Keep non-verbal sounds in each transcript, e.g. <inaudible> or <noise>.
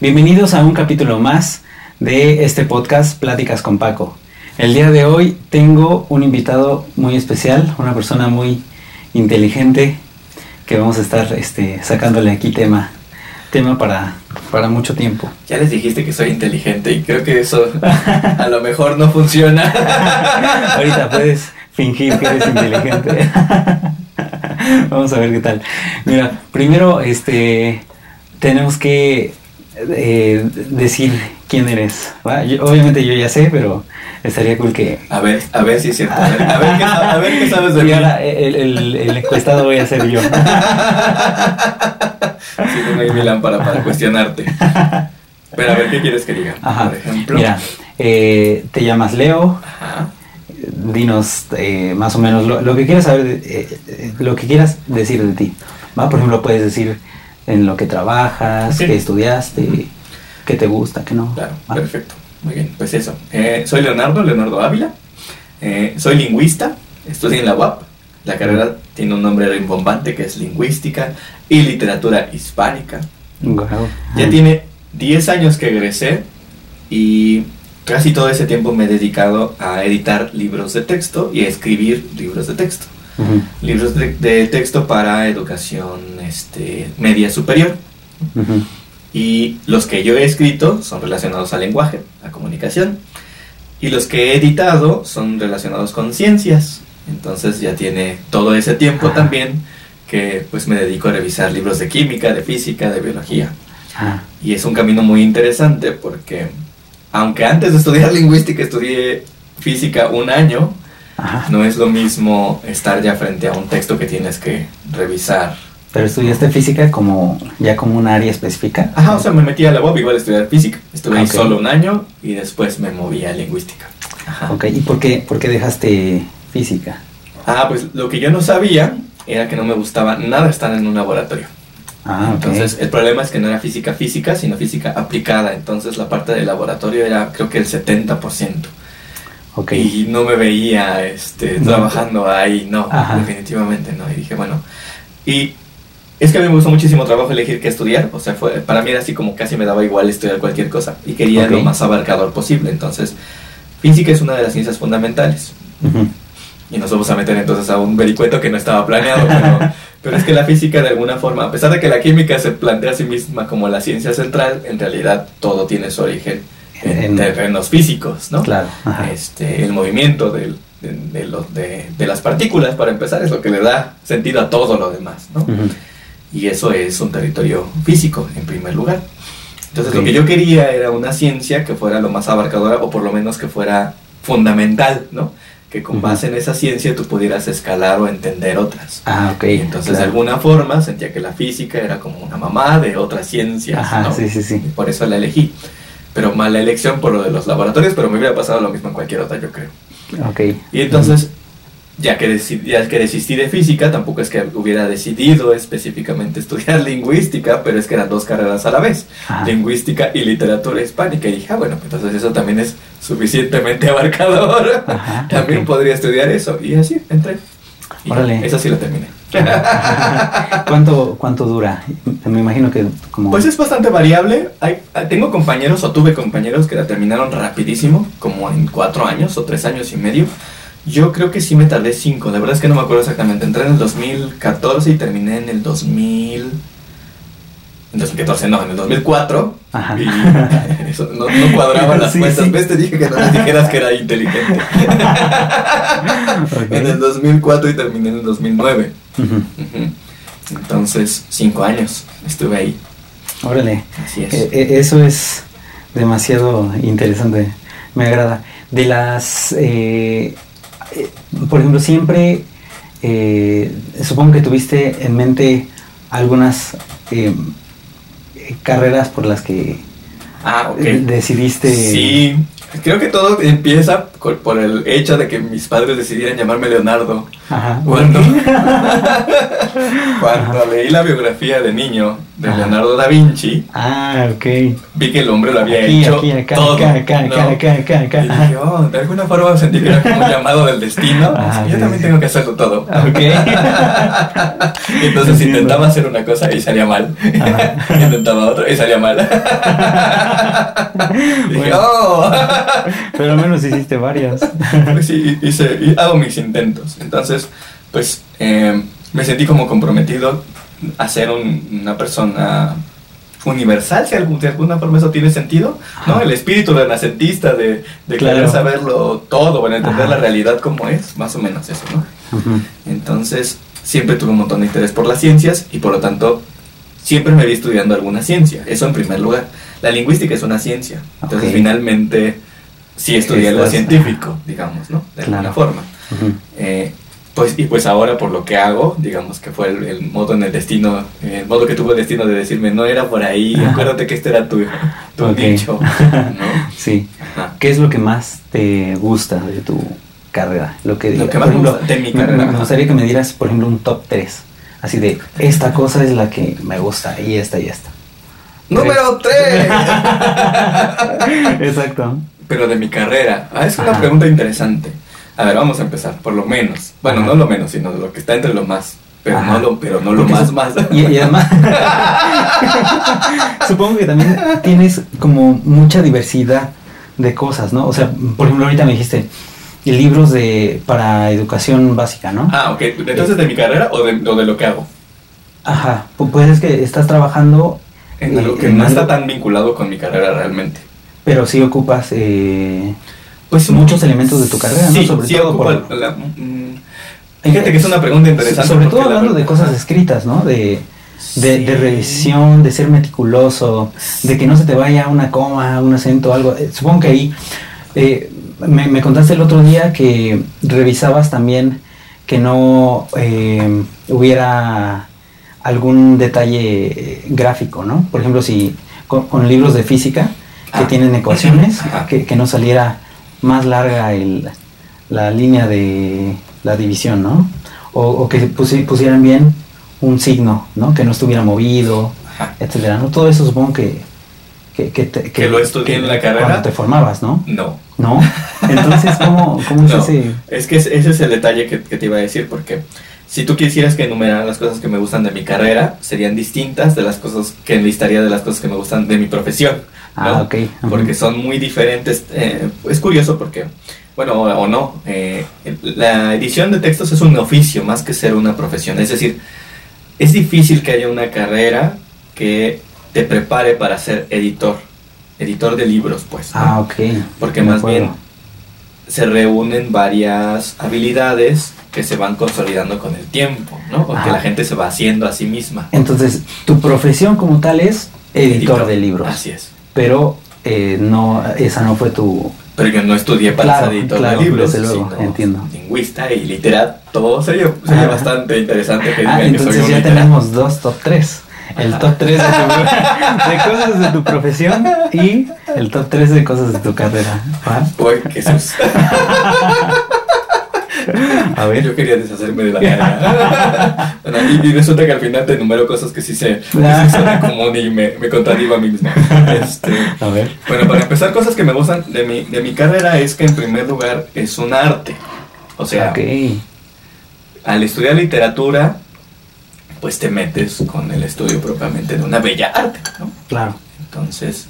Bienvenidos a un capítulo más de este podcast Pláticas con Paco. El día de hoy tengo un invitado muy especial, una persona muy inteligente que vamos a estar este, sacándole aquí tema, tema para, para mucho tiempo. Ya les dijiste que soy inteligente y creo que eso a lo mejor no funciona. <laughs> Ahorita puedes fingir que eres inteligente. <laughs> Vamos a ver qué tal. Mira, primero este tenemos que eh, decir quién eres. obviamente yo ya sé, pero estaría cool que... A ver, a ver si es cierto. A ver, a ver, qué, sabes de <laughs> y ahora el, el, el, encuestado voy a ser yo. <laughs> sí, tengo ahí mi lámpara para cuestionarte. Pero a ver, ¿qué quieres que diga? Por ejemplo. Mira, eh, te llamas Leo. Ajá. Dinos eh, más o menos lo, que quieras saber, eh, lo que quieras decir de ti. ¿va? Por ejemplo, puedes decir en lo que trabajas, qué estudiaste, qué te gusta, qué no. Claro, perfecto. Muy bien, pues eso. Eh, soy Leonardo, Leonardo Ávila. Eh, soy lingüista, estudié en la UAP. La carrera tiene un nombre rimbombante que es Lingüística y Literatura Hispánica. Ya tiene 10 años que egresé y casi todo ese tiempo me he dedicado a editar libros de texto y a escribir libros de texto. Libros de, texto para educación este, media superior. Y los que yo he escrito son relacionados al lenguaje, a comunicación. Y los que he editado son relacionados con ciencias. Entonces ya tiene todo ese tiempo también que pues me dedico a revisar libros de química, de física, de biología. Y es un camino muy interesante porque aunque antes de estudiar <laughs> lingüística estudié física un año, no es lo mismo estar ya frente a un texto que tienes que revisar ¿Pero estudiaste física como ya como un área específica? Ajá, o sea, me metí a la UOP igual a estudiar física. Estuve ahí solo un año y después me moví a lingüística. Ajá. Ok, ¿y por qué, por qué dejaste física? Ah, pues lo que yo no sabía era que no me gustaba nada estar en un laboratorio. Ah, okay. Entonces, el problema es que no era física física, sino física aplicada. Entonces, la parte del laboratorio era creo que el 70%. Okay. Y no me veía este, trabajando ahí, no, definitivamente no. Y dije, bueno, y es que a mí me gustó muchísimo trabajo elegir qué estudiar, o sea, fue, para mí era así como casi me daba igual estudiar cualquier cosa y quería lo más abarcador posible. Entonces, física es una de las ciencias fundamentales. Y nos vamos a meter entonces a un vericueto que no estaba planeado, <laughs> pero, es que la física de alguna forma, a pesar de que la química se plantea a sí misma como la ciencia central, en realidad todo tiene su origen en, terrenos físicos, ¿no? Claro. Este, el movimiento del, de, de, las partículas, para empezar, es lo que le da sentido a todo lo demás, ¿no? Y eso es un territorio físico, en primer lugar. Entonces lo que yo quería era una ciencia que fuera lo más abarcadora o por lo menos que fuera fundamental, ¿no? Que con base en esa ciencia tú pudieras escalar o entender otras. Ah, ok. entonces de alguna forma sentía que la física era como una mamá de otras ciencias. Ajá, sí, sí, sí. Y por eso la elegí. Pero mala elección por lo de los laboratorios, pero me hubiera pasado lo mismo en cualquier otra, yo creo. Ok. Y entonces ya que, ya que desistí de física, tampoco es que hubiera decidido específicamente estudiar <laughs> lingüística, pero es que eran dos carreras a la vez, lingüística y literatura hispánica. Y dije, ah, bueno, pues entonces eso también es suficientemente <laughs> abarcador. <laughs> también podría estudiar eso. Y así entré. Y Eso sí lo terminé. ¿Cuánto, ¿Cuánto dura? Me imagino que como... Pues es bastante variable. Hay, tengo compañeros o tuve compañeros que la terminaron rapidísimo, como en cuatro años o tres años y medio. Yo creo que sí me tardé cinco, de verdad es que no me acuerdo exactamente. Entré en el 2014 y terminé en el 2000. En 2014, no, en el 2004. Ajá. Y <laughs> eso no, no cuadraba las <laughs> cuentas. ¿Ves? Te dije que no me dijeras que era inteligente. <laughs> En el 2004 y terminé en el 2009. Entonces, cinco años estuve ahí. Órale. Así es. Eh, eh, eso es demasiado interesante. Me agrada. De las. Eh, eh, por ejemplo, siempre, eh, supongo que tuviste en mente algunas eh, carreras por las que ah, decidiste... Sí, creo que todo empieza por el hecho de que mis padres decidieran llamarme Leonardo. Ajá. Cuando, <laughs> cuando leí la biografía de niño de Ajá. Leonardo da Vinci, Ah, ok. vi que el hombre lo había Aquí, hecho aquí, acá, todo. acá, acá, ¿no? acá, acá, acá. Y dije, oh, de alguna forma sentí que era como un <laughs> llamado del destino. Ajá, yo también sí. tengo que hacerlo todo. Ok. <laughs> Y entonces Entiendo. intentaba hacer una cosa y salía mal. Intentaba otra y salía mal. Dije, Bueno. oh. Pero al menos hiciste varias. Pues <laughs> sí, hice, y hago mis intentos. Entonces, pues eh, me sentí como comprometido a ser un- una persona universal, si de alguna forma eso tiene sentido, ¿no? Ajá. El espíritu renacentista de, de Claro. querer saberlo todo, bueno, entender Ajá. la realidad como es, más o menos eso, ¿no? Ujú. Entonces, siempre tuve un montón de interés por las ciencias y por lo tanto, siempre me vi estudiando alguna ciencia. Eso en primer lugar. La lingüística es una ciencia. Entonces, Ok. finalmente, sí estudié algo científico, digamos, ¿no? De Claro. alguna forma. Eh, pues, y pues ahora por lo que hago, digamos que fue el, el modo en el destino, eh, el modo que tuvo el destino de decirme, no era por ahí, acuérdate que este era tu, tu Ok. nicho, <laughs> ¿no? Sí. Ajá. ¿Qué es lo que más te gusta de tu carrera? Lo que, Lo que por más me gusta de mi me- carrera. Me, gustaría que me dieras, por ejemplo, un top 3. Así de, esta cosa es la que me gusta y esta y esta. Número 3. <laughs> Exacto. Pero de mi carrera. Ah, es una Ajá. pregunta interesante. A ver, vamos a empezar, por lo menos. Bueno, Ajá. no lo menos, sino de lo que está entre lo más. Pero Ajá. no lo, pero no lo Porque más, más. Y, y además, <laughs> supongo que también tienes como mucha diversidad de cosas, ¿no? O sea, por ejemplo, ahorita me dijiste libros de para educación básica, ¿no? Ah, ok. Entonces, ¿de mi carrera o de, o de lo que hago? Ajá, pu- pues es que estás trabajando, En algo que en no está tan vinculado con mi carrera realmente. Pero sí ocupas eh, Pues muchos elementos de tu carrera, ¿no? Sobre sí, todo por- la- mm, Fíjate que es una pregunta interesante. Sobre todo la hablando de cosas escritas, ¿no? De, de, Sí. de revisión, de ser meticuloso, de que no se te vaya una coma, un acento, algo. Eh, supongo que ahí eh, me, me contaste el otro día que revisabas también que no eh, hubiera algún detalle eh, gráfico, ¿no? Por ejemplo, si con, con libros de física que tienen ecuaciones, <laughs> que, que no saliera más larga el, la línea de la división, ¿no? O, o que pusi- pusieran bien un signo, ¿no? Que no estuviera movido, Ajá. etcétera, ¿no? Todo eso supongo que... Que, que, te- ¿Que lo estudié en la carrera? Cuando te formabas, ¿no? No. ¿No? Entonces, ¿cómo, cómo es <laughs> No, ese...? es que es- ese es el detalle que, que te iba a decir, porque si tú quisieras que enumerara las cosas que me gustan de mi carrera, serían distintas de las cosas que enlistaría de las cosas que me gustan de mi profesión. ¿no? Ah, ok. Porque son muy diferentes. eh, es curioso porque, bueno, o, o no, eh, la edición de textos es un oficio más que ser una profesión. Es decir, es difícil que haya una carrera que te prepare para ser editor, editor de libros, pues. ¿no? Ah, ok. Porque más acuerdo. bien se reúnen varias habilidades que se van consolidando con el tiempo, ¿no? Porque Ajá. la gente se va haciendo a sí misma. Entonces, tu profesión como tal es editor, de libros. Así es. Pero eh, no, esa no fue tu... Pero yo no estudié para Claro, ser editor claro, de libros, desde luego, sino entiendo. lingüista y literato. Sería, sería Ah. bastante interesante que Ah, digan que soy entonces un ya literato. tenemos dos top 3. El top 3 de, tu- de cosas de tu profesión y el top 3 de cosas de tu carrera. ¿va? Uy, Jesús. A ver. Yo quería deshacerme de la carga. Bueno, y, y resulta que al final te enumero cosas que sí se, que sí son común y me, me contradigo a mí mismo. Este, A ver. Bueno, para empezar, cosas que me gustan de mi, de mi carrera es que en primer lugar es un arte. O sea, Ok. al estudiar literatura, pues te metes con el estudio propiamente de una bella arte, ¿no? Claro. Entonces,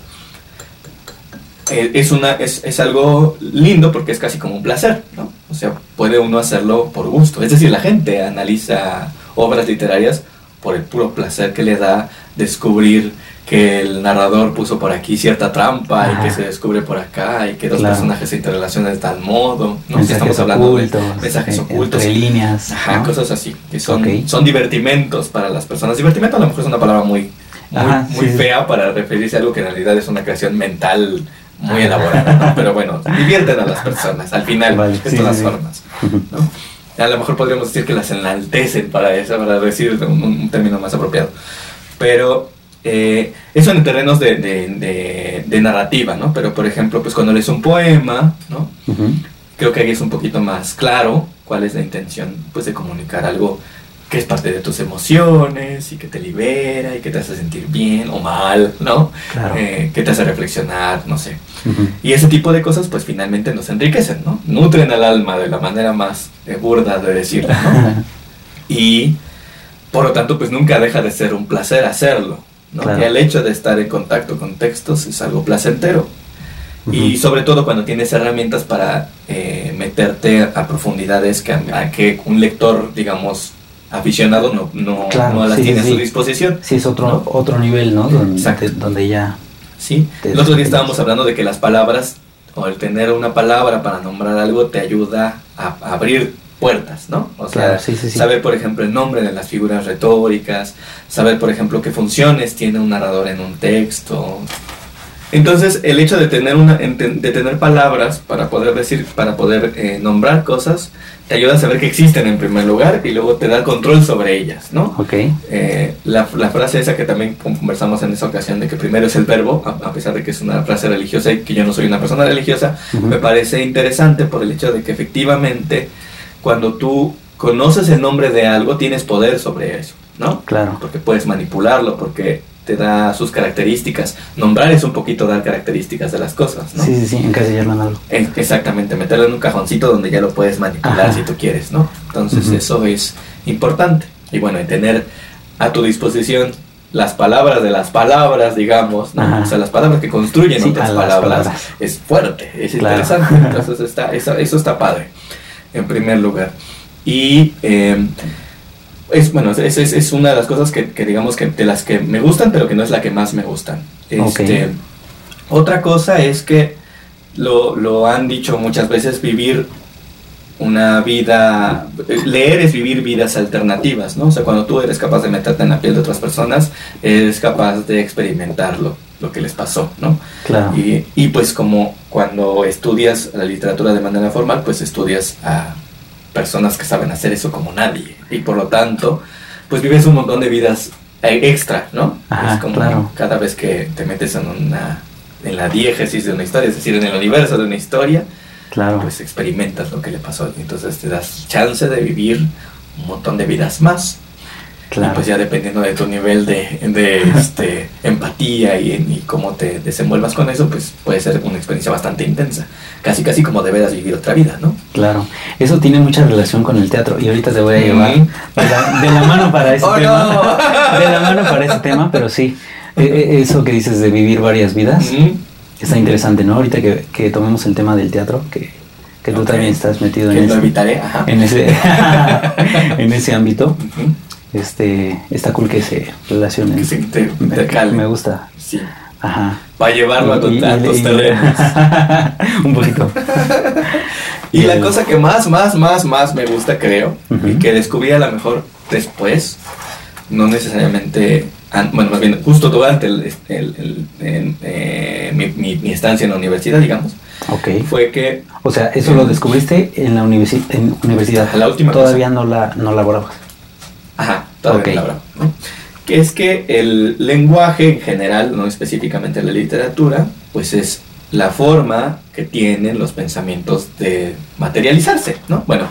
eh, es, una, es, es algo lindo porque es casi como un placer, ¿no? O sea, puede uno hacerlo por gusto. Es decir, la gente analiza obras literarias por el puro placer que le da descubrir que el narrador puso por aquí cierta trampa Ajá. y que se descubre por acá y que dos Claro. personajes se interrelacionan de tal modo, ¿no? Mensajes estamos hablando ocultos. de mensajes eh, ocultos. Entre líneas. Ajá, ¿no? cosas así, que son, Ok. son divertimentos para las personas. Divertimento a lo mejor es una palabra muy, muy, Ajá, muy sí, fea para referirse a algo que en realidad es una creación mental muy elaborada, ¿no? Pero bueno, <laughs> divierten a las personas, al final, Vale, de sí, todas sí, sí. formas, ¿no? <laughs> A lo mejor podríamos decir que las enaltecen para eso, para decir un, un término más apropiado. Pero eh, eso en terrenos de, de- de- de narrativa, ¿no? Pero por ejemplo, pues cuando lees un poema, ¿no? Creo que ahí es un poquito más claro cuál es la intención pues de comunicar algo que es parte de tus emociones y que te libera y que te hace sentir bien o mal, ¿no? Claro. Eh, que te hace reflexionar, no sé. Y ese tipo de cosas pues finalmente nos enriquecen, ¿no? Nutren al alma de la manera más eh, burda de decirlo, ¿no? <laughs> y por lo tanto pues nunca deja de ser un placer hacerlo, ¿no? Claro. Que el hecho de estar en contacto con textos es algo placentero. Y Ujú. sobre todo cuando tienes herramientas para eh, meterte a profundidades que, a que un lector, digamos, aficionado no, no, Claro, no las sí, tiene sí, a su disposición. Sí, es otro, ¿no? otro nivel, ¿no? Donde, Exacto. donde ya... Sí, el otro día estábamos hablando de que las palabras o el tener una palabra para nombrar algo te ayuda a, a abrir puertas, ¿no? O sea, Claro, sí, sí, sí. saber, por ejemplo, el nombre de las figuras retóricas, saber, por ejemplo, qué funciones tiene un narrador en un texto. Entonces, el hecho de tener una de tener palabras para poder decir, para poder eh, nombrar cosas, te ayuda a saber que existen en primer lugar y luego te da control sobre ellas, ¿no? Ok. Eh, la, la frase esa que también conversamos en esa ocasión de que primero es el verbo, a, a pesar de que es una frase religiosa y que yo no soy una persona religiosa, me parece interesante por el hecho de que efectivamente cuando tú conoces el nombre de algo tienes poder sobre eso, ¿no? Claro. Porque puedes manipularlo, porque te da sus características. Nombrar es un poquito dar características de las cosas, ¿no? Sí, sí, sí, encasillarlo en algo. Exactamente, meterlo en un cajoncito donde ya lo puedes manipular Ajá. si tú quieres, ¿no? Entonces Ujú. eso es importante. Y bueno, tener a tu disposición las palabras de las palabras, digamos, ¿no? O sea, las palabras que construyen Sí, otras palabras, palabras. es fuerte, es Claro. interesante. <laughs> Entonces está, eso, eso está padre, en primer lugar. Y eh, es, bueno, es, es, es una de las cosas que, que digamos que de las que me gustan, pero que no es la que más me gustan. Este, Otra cosa es que lo, lo han dicho muchas veces, vivir una vida, leer es vivir vidas alternativas, ¿no? O sea, cuando tú eres capaz de meterte en la piel de otras personas, eres capaz de experimentarlo, lo que les pasó, ¿no? Claro. Y, y pues como cuando estudias la literatura de manera formal, pues estudias a personas que saben hacer eso como nadie. Y por lo tanto, pues vives un montón de vidas eh, extra, ¿no? Ajá, es como claro. cada vez que te metes en una en la diégesis de una historia, es decir, en el universo de una historia, Claro. pues experimentas lo que le pasó y entonces te das chance de vivir un montón de vidas más. Y claro. pues ya dependiendo de tu nivel de, de, este, <laughs> empatía y, y cómo te desenvuelvas con eso, pues puede ser una experiencia bastante intensa. Casi, casi como de veras vivir otra vida, ¿no? Claro, eso tiene mucha relación con el teatro y ahorita te voy a llevar Mm. de, la, de la mano para ese <laughs> Oh, tema. no. De la mano para ese tema, pero sí, eh, eh, eso que dices de vivir varias vidas Mm. está interesante, ¿no? Ahorita que, que tomemos el tema del teatro, que, que tú también estás metido en ese, en <laughs> ese, en ese ámbito, Ujú. Este, está cool que se relacionen. Que se inter- me, gusta. Sí. Ajá. Para llevarlo a, tu- Y- a y- tus terrenos. <laughs> Un poquito. <laughs> Y la el- cosa que más, más, más, más me gusta, creo, y que descubrí a lo mejor después, no necesariamente, bueno, más bien justo durante el, el- eh, mi, mi- mi estancia en la universidad, digamos, Ok. fue que O sea, eso lo descubriste en la universi- en universidad. La última Todavía no la no laborabas. Ajá, todavía no la habrá, ¿no? Que es que el lenguaje en general, no específicamente la literatura, pues es la forma que tienen los pensamientos de materializarse, ¿no? Bueno,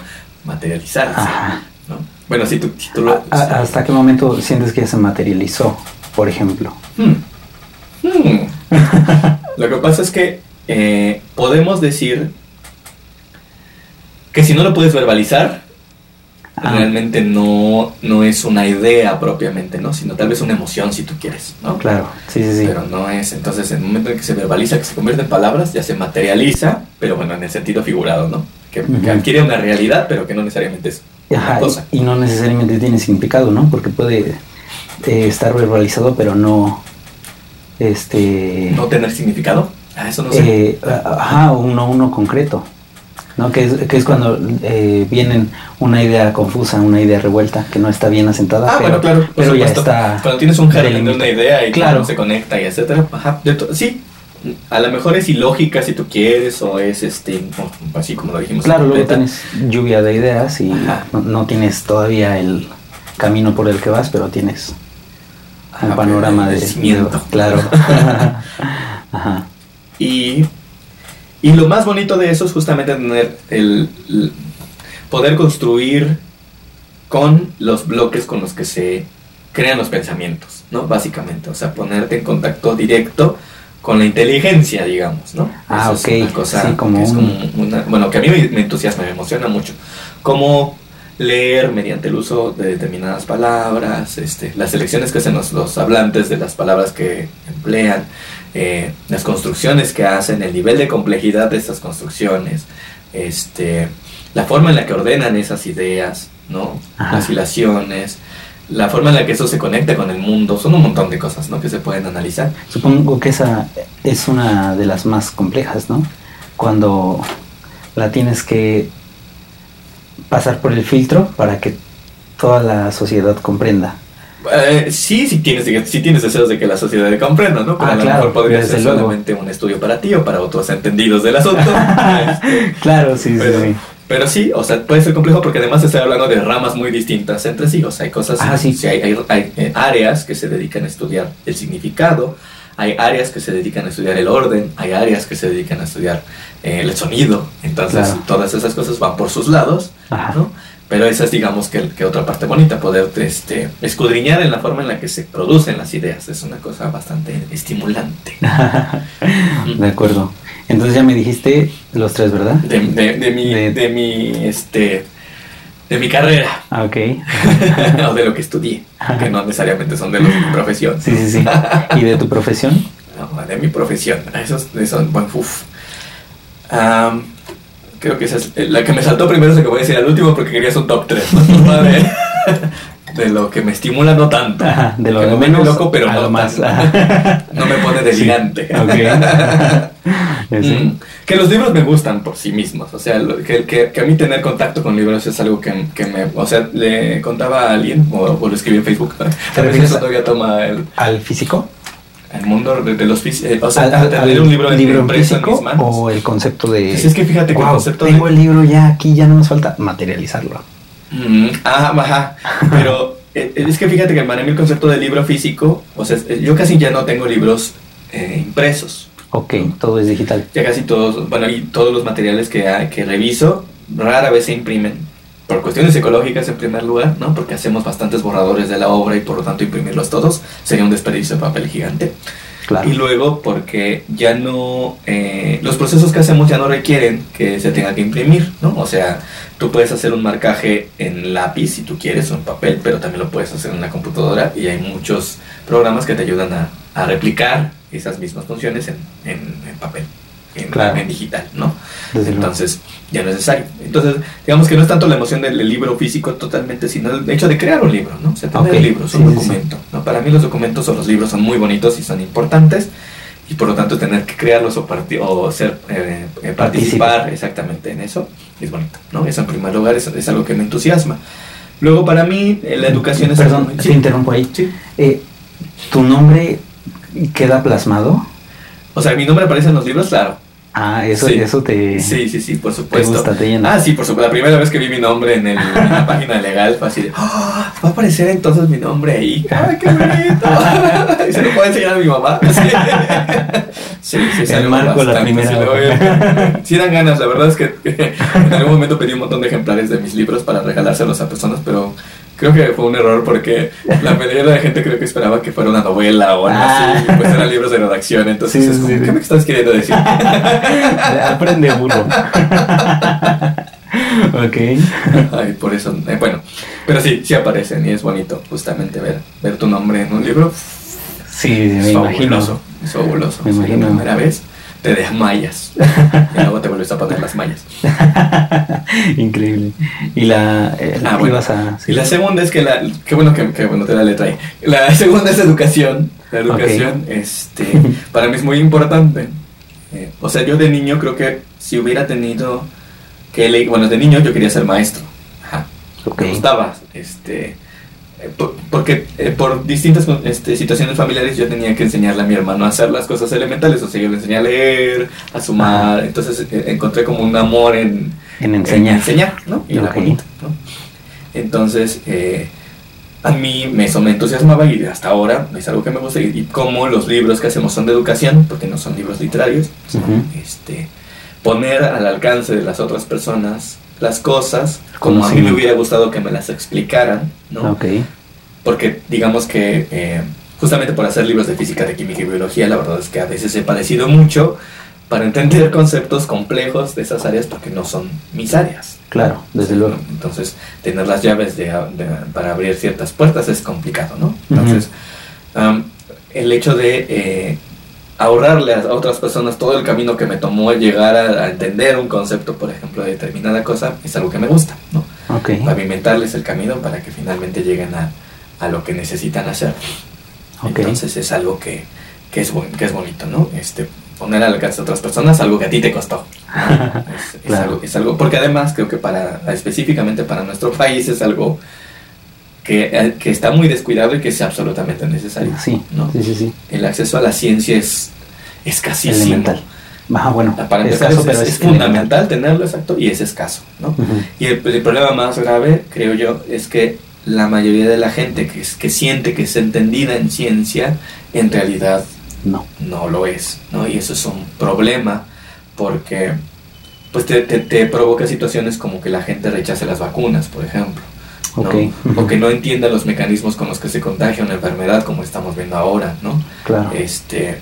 materializarse, Ajá. ¿no? Bueno, si tú, si tú lo... A- a- ¿Hasta qué momento sientes que ya se materializó, por ejemplo? Hmm. Hmm. Lo que pasa es que eh, podemos decir que si no lo puedes verbalizar, Ah. realmente no, no es una idea propiamente, ¿no? Sino tal vez una emoción si tú quieres, ¿no? Claro, sí, sí, sí. Pero no es, entonces en el momento en que se verbaliza, que se convierte en palabras, ya se materializa, pero bueno, en el sentido figurado, ¿no? Que, adquiere una realidad, pero que no necesariamente es una cosa. y, y no necesariamente tiene significado, ¿no? Porque puede eh, estar verbalizado, pero no. Este. No tener significado. Ah, eso no sé. eh, ajá, uno, uno concreto. ¿No? Que, es, que es cuando eh, vienen una idea confusa, una idea revuelta, que no está bien asentada. Ah, pero, bueno, claro, pero ya está. Cuando tienes un germen de una idea y Claro. se conecta y etcétera, ajá, sí, a lo mejor es ilógica si tú quieres o es este, no, así como lo dijimos. Claro, luego tienes lluvia de ideas y no, no tienes todavía el camino por el que vas, pero tienes panorama Ah, el de, de- claro. <laughs> Ajá. Y Y lo más bonito de eso es justamente tener el, el poder construir con los bloques con los que se crean los pensamientos, ¿no? Básicamente, o sea, ponerte en contacto directo con la inteligencia, digamos, ¿no? Ah, Eso ok. Es una cosa Sí, como que es como una- bueno, que a mí me, me entusiasma, me emociona mucho. Como leer mediante el uso de determinadas palabras, este, las elecciones que hacen los, los hablantes de las palabras que emplean, eh, las construcciones que hacen, el nivel de complejidad de estas construcciones, este, la forma en la que ordenan esas ideas, ¿no? Ajá. Las hilaciones, la forma en la que eso se conecta con el mundo, son un montón de cosas, ¿no? Que se pueden analizar. Supongo que esa es una de las más complejas, ¿no? Cuando la tienes que pasar por el filtro para que toda la sociedad comprenda. Eh, sí, sí tienes, sí tienes deseos de que la sociedad comprenda, ¿no? Pero Ah, a lo claro, mejor podría ser luego. solamente un estudio para ti o para otros entendidos del asunto. <laughs> Este, Claro, sí, pero, sí, pero sí, o sea, puede ser complejo porque además estoy hablando de ramas muy distintas entre sí. O sea, hay cosas, Ah, sí. hay, hay- hay, eh, áreas que se dedican a estudiar el significado, hay áreas que se dedican a estudiar el orden, hay áreas que se dedican a estudiar eh, el sonido. Entonces, Claro. todas esas cosas van por sus lados, Ajá. ¿no? Pero esa es, digamos, que, que otra parte bonita, poder este, escudriñar en la forma en la que se producen las ideas. Es una cosa bastante estimulante. <laughs> De acuerdo. Entonces ya me dijiste los tres, ¿verdad? De, de- de mi, De- de mi, este, de mi carrera. Ah, ok. <laughs> o de lo que estudié, que no necesariamente son de los de mi profesión. Sí, sí, sí. ¿Y de tu profesión? <laughs> No, de mi profesión. Eso, eso bueno, uf. Am, creo que esa es eh, la que me saltó primero, es la que voy a decir al último porque querías un top 3. <laughs> de, <laughs> de lo que me estimula no tanto. Ajá, de lo que de me menos loco, pero a no lo más. <laughs> No me pone delirante. Sí. Mm, Que los libros me gustan por sí mismos, o sea, que, que, que a mí tener contacto con libros es algo que, que me, o sea, le contaba a alguien o, o lo escribí en Facebook, veces refieres eso todavía toma el, ¿Al físico? El mundo de, de los fis- eh, o sea, ¿Al, al- al un libro, libro en impreso en físico mis manos. o el concepto de... Pues es que fíjate que el "Guau, concepto tengo de... el libro ya aquí, ya no nos falta materializarlo. Mm, ajá, ajá, pero eh, es que fíjate que para mí el concepto de libro físico, o sea, yo casi ya no tengo libros eh, impresos. Ok, todo es digital. Ya casi todos, bueno, y todos los materiales que, que reviso rara vez se imprimen. Por cuestiones ecológicas en primer lugar, ¿no? Porque hacemos bastantes borradores de la obra y por lo tanto imprimirlos todos sería un desperdicio de papel gigante. Claro. Y luego porque ya no, eh, los procesos que hacemos ya no requieren que se tenga que imprimir, ¿no? O sea, tú puedes hacer un marcaje en lápiz si tú quieres o en papel, pero también lo puedes hacer en la computadora y hay muchos programas que te ayudan a, a replicar esas mismas funciones en, en, en papel, en, Claro. en digital, ¿no? Desde luego. Entonces ya no es necesario. Entonces, digamos que no es tanto la emoción del libro físico totalmente, sino el hecho de crear un libro, ¿no? O sea, tener Ok, un libro, es sí, un sí, sí. documento. ¿no? Para mí los documentos o los libros son muy bonitos y son importantes y por lo tanto tener que crearlos o, o ser, eh, eh, participar exactamente en eso es bonito, ¿no? Eso en primer lugar es, es algo que me entusiasma. Luego para mí eh, la educación es Perdón, te sí, interrumpo ahí. sí. Eh, ¿Tu nombre queda plasmado? O sea, mi nombre aparece en los libros, claro. Ah, eso, Sí. eso te, Sí, sí, sí, por te supuesto. gusta, te llena. Ah, sí, por supuesto. La primera vez que vi mi nombre en, el- en la <laughs> página legal fue así de, "Ah, va a aparecer entonces mi nombre ahí. <laughs> ¡Ay, qué bonito! <laughs> y se lo puedo enseñar a mi mamá. Sí, sí, sí, es El marco, la bastante, primera Sí, le voy a- sí dan ganas, la verdad es que en algún momento pedí un montón de ejemplares de mis libros para regalárselos a personas, pero creo que fue un error porque la mayoría de la gente creo que esperaba que fuera una novela o algo así, Ah. pues eran libros de redacción, entonces Sí, es como, sí. ¿qué me estás queriendo decir? <laughs> Aprende burro. <laughs> ok. Ay, por eso, eh, bueno, pero sí, sí aparecen y es bonito justamente ver, ver tu nombre en un libro. Sí, Es imagino. fabuloso, es fabuloso. Me imagino. La primera vez te desmayas <laughs> y luego te vuelves a poner las mallas. <laughs> Increíble. Y la. eh, Ah, bueno. a- sí. Y la segunda es que la, qué bueno que, que bueno te la letra ahí. La <laughs> segunda es educación. La educación, este, para mí es muy importante. Eh, o sea, yo de niño creo que si hubiera tenido que leer, bueno, de niño yo quería ser maestro. Ajá. Ok. me gustaba, este, porque eh, por distintas este, situaciones familiares yo tenía que enseñarle a mi hermano a hacer las cosas elementales, o sea, yo le enseñé a leer, a sumar, entonces eh, encontré como un amor en, En en enseñar. ¿no? Y era Ok. bonito, ¿no? Entonces, eh, a mí me, eso me entusiasmaba y hasta ahora es algo que me gusta. Y, y como los libros que hacemos son de educación, porque no son libros literarios, Ujú. este, poner al alcance de las otras personas las cosas como a mí me hubiera gustado que me las explicaran, ¿no? Ok. Porque digamos que eh, justamente por hacer libros de física, de química y biología, la verdad es que a veces he padecido mucho para entender <laughs> conceptos complejos de esas áreas porque no son mis áreas. Claro, desde luego. Entonces, tener las llaves de, para abrir ciertas puertas es complicado, ¿no? Entonces, el hecho de eh, ahorrarle a otras personas todo el camino que me tomó llegar a, entender un concepto, por ejemplo, de determinada cosa, es algo que me gusta, ¿no? Okay. Pavimentarles el camino para que finalmente lleguen a, a lo que necesitan hacer. Entonces es algo que, que, es, que es bonito, ¿no? Este, poner al alcance de otras personas algo que a ti te costó. <laughs> es, algo, es, algo, porque además creo que para específicamente para nuestro <laughs> país es algo que, eh, que, está muy descuidado y que es absolutamente necesario. Sí, ¿no? sí, sí, sí. El acceso a la ciencia es escasísimo. Elemental. bueno, para es, pero es, fundamental tenerlo exacto y es escaso. ¿no? Y el, el, problema más grave, creo yo, es que la mayoría de la gente que, que siente que es entendida en ciencia, en realidad no, no lo es, ¿no? Y eso es un problema porque pues te, te, provoca situaciones como que la gente rechace las vacunas, por ejemplo. ¿No? O que no entienda los mecanismos con los que se contagia una enfermedad, como estamos viendo ahora, ¿no? Claro. Este,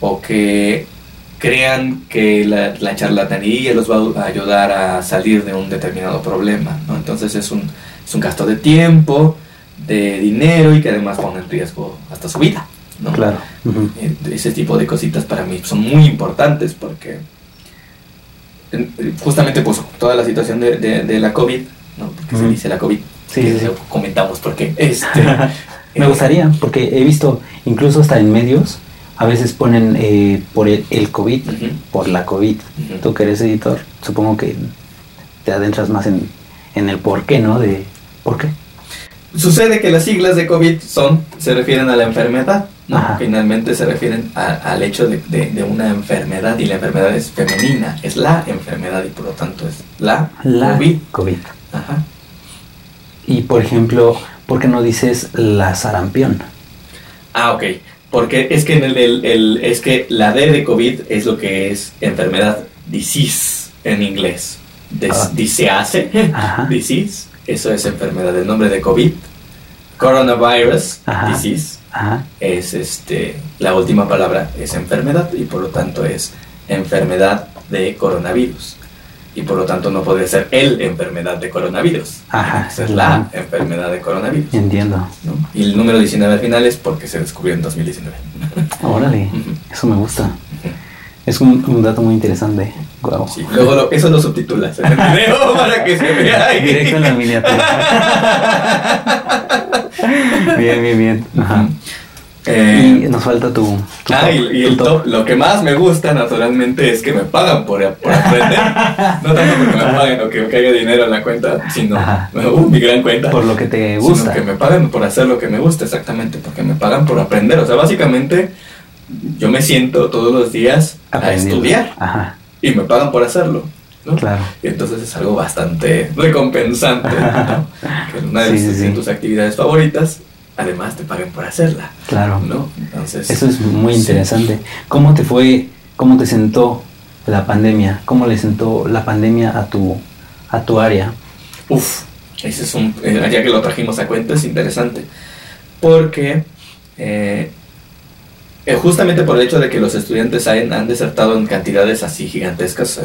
o que crean que la, la, charlatanería los va a ayudar a salir de un determinado problema, ¿no? Entonces es un, es un gasto de tiempo, de dinero y que además pone en riesgo hasta su vida. ¿no? Claro. Eh, ese tipo de cositas para mí son muy importantes porque justamente pues toda la situación de, de, la COVID, ¿no? Porque se dice la COVID. Sí, sí, Comentamos porque este, <laughs> Me gustaría, porque he visto incluso hasta en medios, a veces ponen eh, por el, COVID, por la COVID. Tú que eres editor, supongo que te adentras más en, en el por qué, ¿no? De por qué. Sucede que las siglas de COVID son, se refieren a la enfermedad, ¿no? Finalmente se refieren al hecho de, de, una enfermedad y la enfermedad es femenina, es la enfermedad y por lo tanto es la, la COVID. Ajá. Y por ejemplo, ¿por qué no dices la sarampión? Ah, ok. Porque es que, en el, el, es que la D de COVID es lo que es enfermedad, disease en inglés. Des, ah. Disease, disease eso es enfermedad. El nombre de COVID, coronavirus disease, es este, la última palabra es enfermedad y por lo tanto es enfermedad de coronavirus. Y por lo tanto no puede ser el enfermedad de coronavirus. Ajá, es la enfermedad de coronavirus. Entiendo. Y el número 19 al final es porque se descubrió en 2019. <laughs> Órale, eso me gusta. Es un, dato muy interesante. luego eso lo subtitulas en el video <laughs> para que se vea ahí. Directo en la miniatura. <laughs> bien, bien, bien. Eh, y nos falta tu. ah, y, el top. Lo que más me gusta, naturalmente, es que me pagan por, aprender. no tanto porque me paguen o que caiga dinero en la cuenta, sino <laughs> uh, mi gran cuenta. Por lo que te gusta. Sino que me pagan por hacer lo que me gusta, exactamente. Porque me pagan por aprender. O sea, básicamente yo me siento todos los días a estudiar y me pagan por hacerlo. ¿no? Claro. Y entonces es algo bastante <laughs> recompensante. <laughs> Que una de tus actividades favoritas, además te paguen por hacerla. Claro. ¿no? Entonces, Eso es muy interesante. ¿Cómo te fue, cómo te sentó la pandemia? ¿Cómo le sentó la pandemia a tu, a tu área? Uf, ese es un, eh, ya que lo trajimos a cuenta, es interesante. Porque eh, eh, justamente por el hecho de que los estudiantes han, han desertado en cantidades así gigantescas, eh,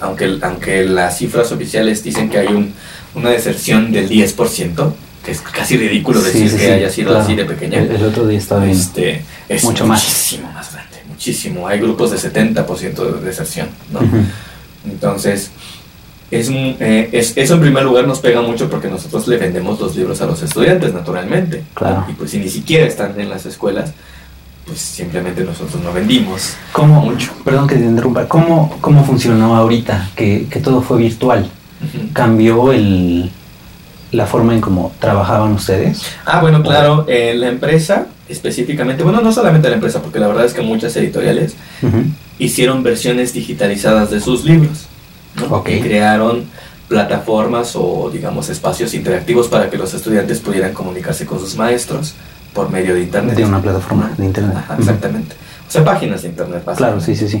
aunque, aunque las cifras oficiales dicen que hay un, una deserción del 10%, que es casi ridículo decir que haya sido así de pequeña. El, otro día estaba este, es mucho muchísimo más. grande, muchísimo. Hay grupos de 70% de deserción, ¿no? Entonces, es, eh, es, eso en primer lugar nos pega mucho porque nosotros le vendemos los libros a los estudiantes, naturalmente. Claro. Y pues si ni siquiera están en las escuelas, pues simplemente nosotros no vendimos ¿Cómo, mucho. Perdón que te interrumpa, ¿cómo, cómo funcionó ahorita que, que todo fue virtual? ¿Cambió el, la forma en cómo trabajaban ustedes? Ah, bueno, claro, en la empresa específicamente, bueno, no solamente la empresa, porque la verdad es que muchas editoriales hicieron versiones digitalizadas de sus libros. Y crearon plataformas o digamos espacios interactivos para que los estudiantes pudieran comunicarse con sus maestros por medio de Internet. De una plataforma de Internet. exactamente. O sea, páginas de Internet. Claro, sí, sí, sí.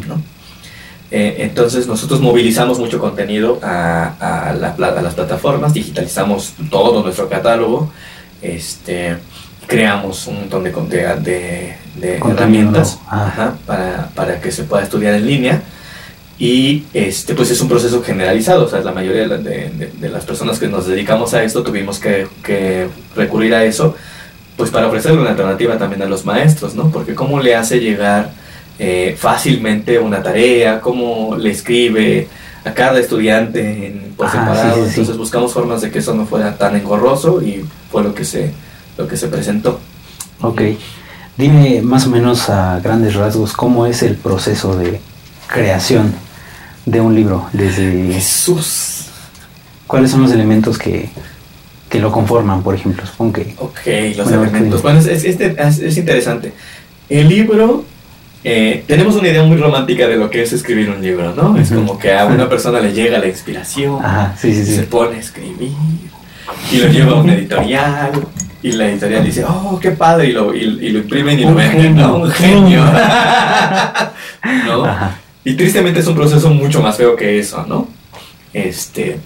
Eh, entonces nosotros movilizamos mucho contenido a, a, la pla- a las plataformas, digitalizamos todo nuestro catálogo, este, creamos un montón de, de, de- herramientas. Ah. ajá, para, para que se pueda estudiar en línea. Y este, pues es un proceso generalizado, o sea, la mayoría de, la- de- de- de las personas que nos dedicamos a esto tuvimos que, que recurrir a eso, pues para ofrecerle una alternativa también a los maestros, ¿no? Porque cómo le hace llegar eh, fácilmente una tarea, cómo le escribe a cada estudiante en- por Ah, separado. sí, sí, sí. Entonces buscamos formas de que eso no fuera tan engorroso y fue lo que se, lo que se presentó. Ok. Dime más o menos a grandes rasgos cómo es el proceso de creación de un libro. Desde Jesús. cuáles son los elementos que, que lo conforman, por ejemplo. Supongo que. Ok, los Bueno, elementos. sí. Bueno, es, es- es interesante. El libro, eh, tenemos una idea muy romántica de lo que es escribir un libro, ¿no? Es como que a una persona le llega la inspiración, Ajá, sí, sí, y se sí. pone a escribir, y lo lleva a una editorial, y la editorial dice, oh, qué padre, y lo, y, y lo imprimen y lo Un venden, genio. ¿no? Un genio. <laughs> <laughs> ¿No? Y tristemente es un proceso mucho más feo que eso, ¿no? Este,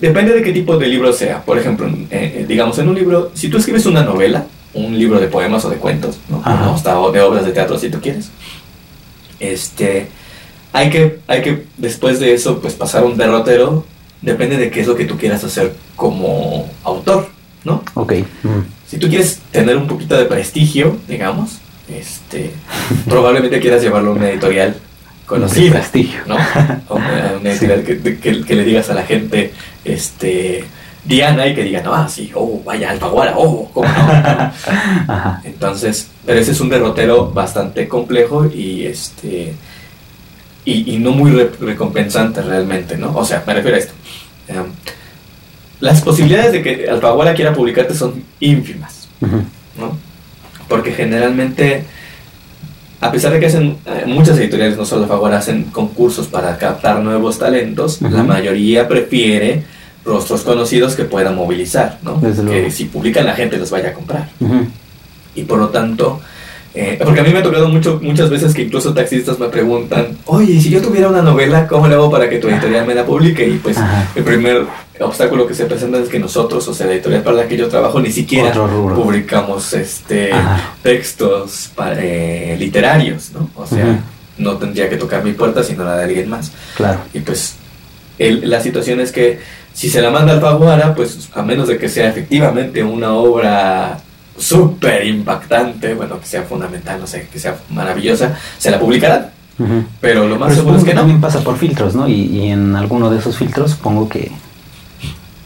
depende de qué tipo de libro sea. Por ejemplo, eh, eh, digamos, en un libro, si tú escribes una novela, un libro de poemas o de cuentos, ¿no? Ajá. O hasta o de obras de teatro si tú quieres, este, hay que, hay que después de eso, pues pasar un derrotero, depende de qué es lo que tú quieras hacer como autor, ¿no? Ok. ujú. Si tú quieres tener un poquito de prestigio, digamos, este, <laughs> probablemente quieras llevarlo a una editorial conocida, prestigio. ¿no? A una, <laughs> una editorial que, que- que le digas a la gente, este, Diana, y que digan, ah, sí, oh, vaya, Alfaguara, oh, ¿cómo no? <laughs> Entonces, pero ese es un derrotero bastante complejo y este y, y no muy re- recompensante realmente, ¿no? O sea, me refiero a esto. Em, las posibilidades de que Alfaguara quiera publicarte son ínfimas. ¿no? Porque generalmente, a pesar de que hacen eh, muchas editoriales, no solo Alfaguara, hacen concursos para captar nuevos talentos, la mayoría prefiere rostros conocidos que puedan movilizar, ¿no? Que si publican la gente los vaya a comprar Ujú. y por lo tanto, eh, porque a mí me ha tocado mucho, muchas veces que incluso taxistas me preguntan, oye, si yo tuviera una novela, ¿cómo le hago para que tu editorial me la publique? Y pues Ajá. el primer obstáculo que se presenta es que nosotros, o sea, la editorial para la que yo trabajo, ni siquiera publicamos este Ajá. textos pa- eh, literarios, ¿no? O sea, no tendría que tocar mi puerta sino la de alguien más. Claro. Y pues el- la situación es que si se la manda al Alfaguara, pues a menos de que sea efectivamente una obra súper impactante, bueno, que sea fundamental, no sé, que sea maravillosa, se la publicarán. Pero lo más Pero seguro es que que no. también pasa por filtros, ¿no? Y, y en alguno de esos filtros supongo que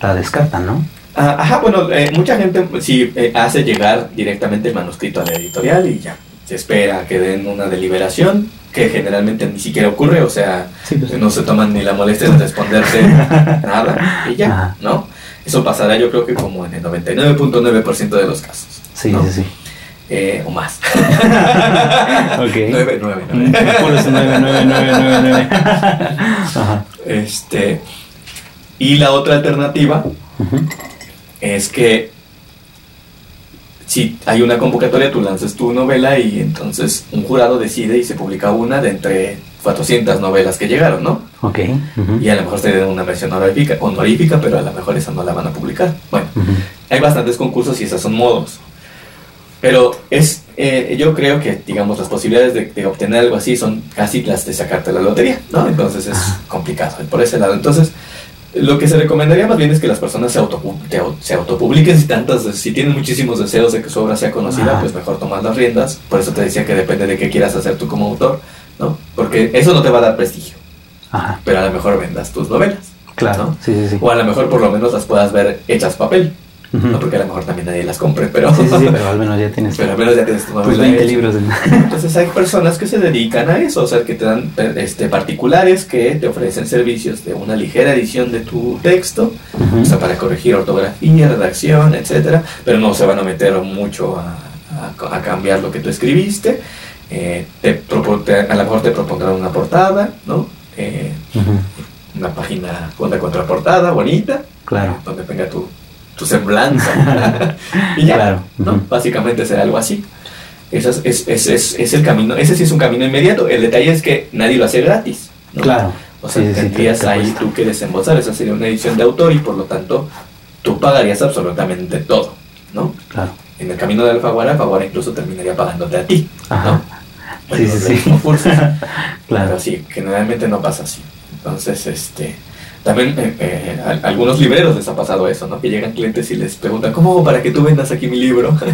la descartan, ¿no? Ah, ajá, bueno, eh, mucha gente sí eh, hace llegar directamente el manuscrito a la editorial y ya se espera que den una deliberación, que generalmente ni siquiera ocurre, o sea, Sí, pues. no se toman ni la molestia de responderte <laughs> nada y ya. ¿no? Eso pasará yo creo que como en el 99.9% de los casos. Sí, ¿no? sí, sí. Eh, o más. <laughs> Ok. 9, 9, Mm, puros nueve, nueve, nueve, nueve, nueve. Ajá. Este, y la otra alternativa es que si hay una convocatoria, tú lanzas tu novela y entonces un jurado decide y se publica una de entre 400 novelas que llegaron, ¿no? Ok. ujú. Y a lo mejor te den una versión honorífica, honorífica, pero a lo mejor esa no la van a publicar. Bueno, Ujú. hay bastantes concursos y esas son modos. Pero es, eh, yo creo que, digamos, las posibilidades de, de obtener algo así son casi las de sacarte la lotería, ¿no? Entonces es complicado por ese lado. Entonces, lo que se recomendaría más bien es que las personas se, autopu- se autopubliquen si tantas, si tienen muchísimos deseos de que su obra sea conocida, Ajá. pues mejor tomar las riendas. Por eso te decía que depende de qué quieras hacer tú como autor, ¿no? Porque eso no te va a dar prestigio, Ajá. pero a lo mejor vendas tus novelas. Claro. ¿no? Sí, sí, sí. O a lo mejor por lo menos las puedas ver hechas papel. No porque a lo mejor también nadie las compre, pero, Sí, sí, sí, pero al menos ya <laughs> tienes pero al menos ya tienes tu tus novela 20 hecha. libros. en- <laughs> Entonces hay personas que se dedican a eso, o sea, que te dan este, particulares que te ofrecen servicios de una ligera edición de tu texto, o sea, para corregir ortografía, redacción, etcétera, pero no se van a meter mucho a, a- a cambiar lo que tú escribiste. Eh, te te- a lo mejor te propondrán una portada, ¿no? Eh, Ujú. una página con la contraportada bonita, Claro. donde tenga tu, tu semblanza. <laughs> y ya, Claro. ¿no? Básicamente será algo así. Ese es, es, es, es- el camino, ese sí es un camino inmediato. El detalle es que nadie lo hace gratis. ¿no? Claro. O sea, Sí, sí, sí, tendrías te- te ahí cuesta. tú que desembolsar, esa sería una edición de autor y por lo tanto tú pagarías absolutamente todo, ¿no? Claro. En el camino de Alfaguara, Alfaguara incluso terminaría pagándote a ti, Ajá. ¿no? Sí, Bueno, sí, sí. <laughs> Claro. Pero sí, generalmente no pasa así. Entonces, este, también eh, eh, a- algunos libreros les ha pasado eso, ¿no? Que llegan clientes y les preguntan, ¿cómo para que tú vendas aquí mi libro? <laughs>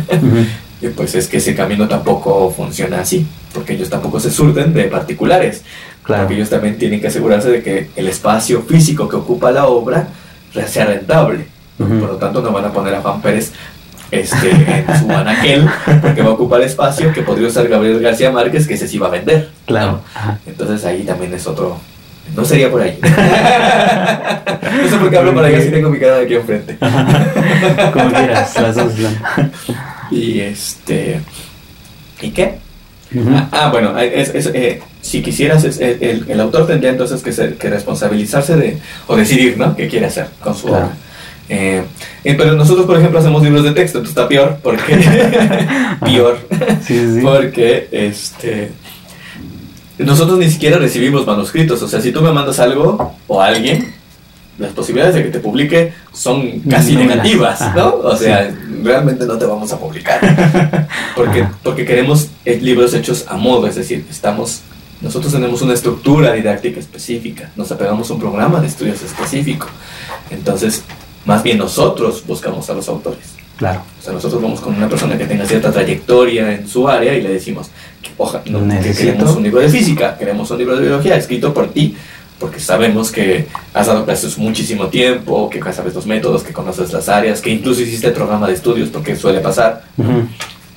Y pues es que ese camino tampoco funciona así, porque ellos tampoco se surten de particulares. Claro. Porque ellos también tienen que asegurarse de que el espacio físico que ocupa la obra sea rentable. Por lo tanto, no van a poner a Juan Pérez este, en su <laughs> anaquel porque va a ocupar espacio que podría usar Gabriel García Márquez, que ese sí va a vender. Claro. Entonces ahí también es otro... No sería por ahí. <laughs> no sé por qué hablo para allá si tengo mi cara aquí enfrente. <laughs> Como quieras, las dos. Y este... ¿Y qué? Ah, ah, bueno, es- es, eh, si quisieras, es- es- el, el autor tendría entonces que, ser, que responsabilizarse de, o decidir, ¿no? ¿Qué quiere hacer con su Claro. obra? Eh, eh, pero nosotros, por ejemplo, hacemos libros de texto, entonces está peor, porque... <laughs> peor, sí, sí. porque este... Nosotros ni siquiera recibimos manuscritos, o sea, si tú me mandas algo o a alguien, las posibilidades de que te publique son casi Nulas. negativas, ¿no? O sea, realmente no te vamos a publicar. <laughs> Porque, Ajá. porque queremos eh, libros hechos a modo, es decir, estamos, nosotros tenemos una estructura didáctica específica, nos apegamos a un programa de estudios específico. Entonces, más bien nosotros buscamos a los autores. Claro. O sea, nosotros vamos con una persona que tenga cierta trayectoria en su área y le decimos, que, oja, no, Necesito- queremos un libro de física, queremos un libro de biología escrito por ti, porque sabemos que has dado clases muchísimo tiempo, que sabes los métodos, que conoces las áreas, que incluso hiciste el programa de estudios, porque suele pasar. Ujú.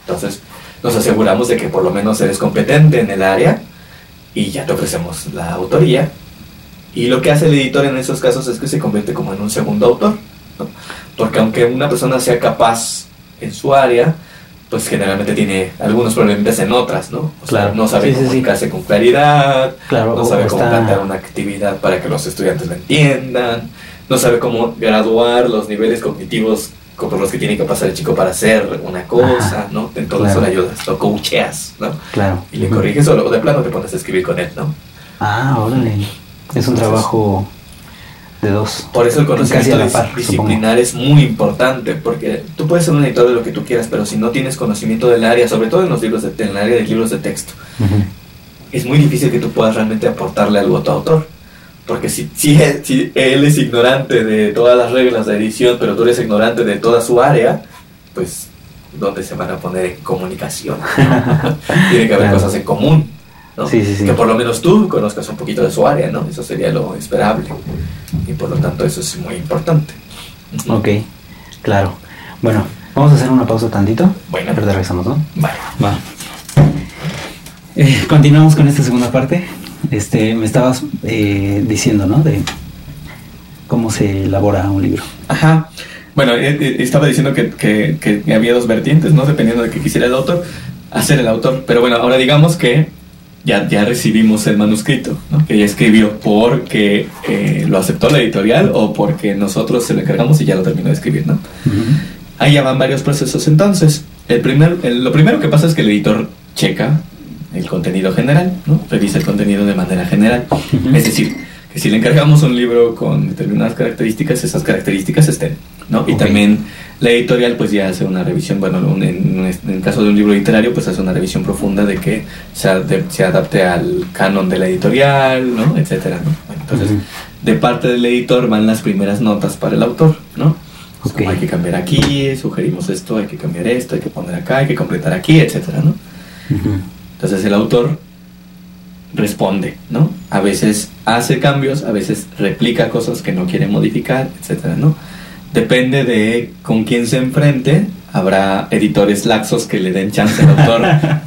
Entonces, nos aseguramos de que por lo menos eres competente en el área y ya te ofrecemos la autoría. Y lo que hace el editor en esos casos es que se convierte como en un segundo autor. ¿no? Porque aunque una persona sea capaz en su área, pues generalmente tiene algunos problemas en otras, ¿no? O sea, no sabe Sí, sí, sí. comunicarse con claridad, Claro. no sabe cómo está- plantear una actividad para que los estudiantes la entiendan, no sabe cómo graduar los niveles cognitivos co- por los que tiene que pasar el chico para hacer una cosa, Ajá. ¿no? En todo Claro. eso le ayudas, lo coacheas, ¿no? Claro. Y le corriges o luego de plano te pones a escribir con él, ¿no? Ah, órale. Es un trabajo de dos. Por eso el conocimiento dis- par, disciplinar es muy importante, porque tú puedes ser un editor de lo que tú quieras, pero si no tienes conocimiento del área, sobre todo en los libros de, en el área de libros de texto, Ujú. es muy difícil que tú puedas realmente aportarle algo a tu autor. Porque si, si, él, si él es ignorante de todas las reglas de edición, pero tú eres ignorante de toda su área, pues ¿dónde se van a poner en comunicación? <laughs> Tiene que haber Claro. cosas en común. ¿No? Sí, sí, sí. Que por lo menos tú conozcas un poquito de su área, ¿no? Eso sería lo esperable. Y por lo tanto eso es muy importante. Ok, claro. Bueno, vamos a hacer una pausa tantito. Bueno. Pero te regresamos, ¿no? Vale. Va. Eh, continuamos con esta segunda parte. Este, me estabas eh, diciendo, ¿no? De cómo se elabora un libro. Ajá. Bueno, eh, estaba diciendo que, que- que había dos vertientes, ¿no? Dependiendo de qué quisiera el autor, hacer el autor. Pero bueno, ahora digamos que ya, ya recibimos el manuscrito, ¿no? Que ya escribió porque eh, lo aceptó la editorial o porque nosotros se lo encargamos y ya lo terminó de escribir, ¿no? Ahí ya van varios procesos entonces. El primer, el- lo primero que pasa es que el editor checa el contenido general, ¿no? Revisa el contenido de manera general. Es decir, que si le encargamos un libro con determinadas características, esas características estén, ¿no? Y Ok. también la editorial pues ya hace una revisión, bueno, un- en, en el caso de un libro literario pues hace una revisión profunda de que se, ade- se adapte al canon de la editorial, ¿no? Etcétera, ¿no? Bueno, entonces, Ujú. de parte del editor van las primeras notas para el autor, ¿no? Pues, Ok. como hay que cambiar aquí, sugerimos esto, hay que cambiar esto, hay que poner acá, hay que completar aquí, etcétera, ¿no? Ujú. Entonces el autor responde, ¿no? A veces hace cambios, a veces replica cosas que no quiere modificar, etcétera, ¿no? Depende de con quién se enfrente. Habrá editores laxos que le den chance al autor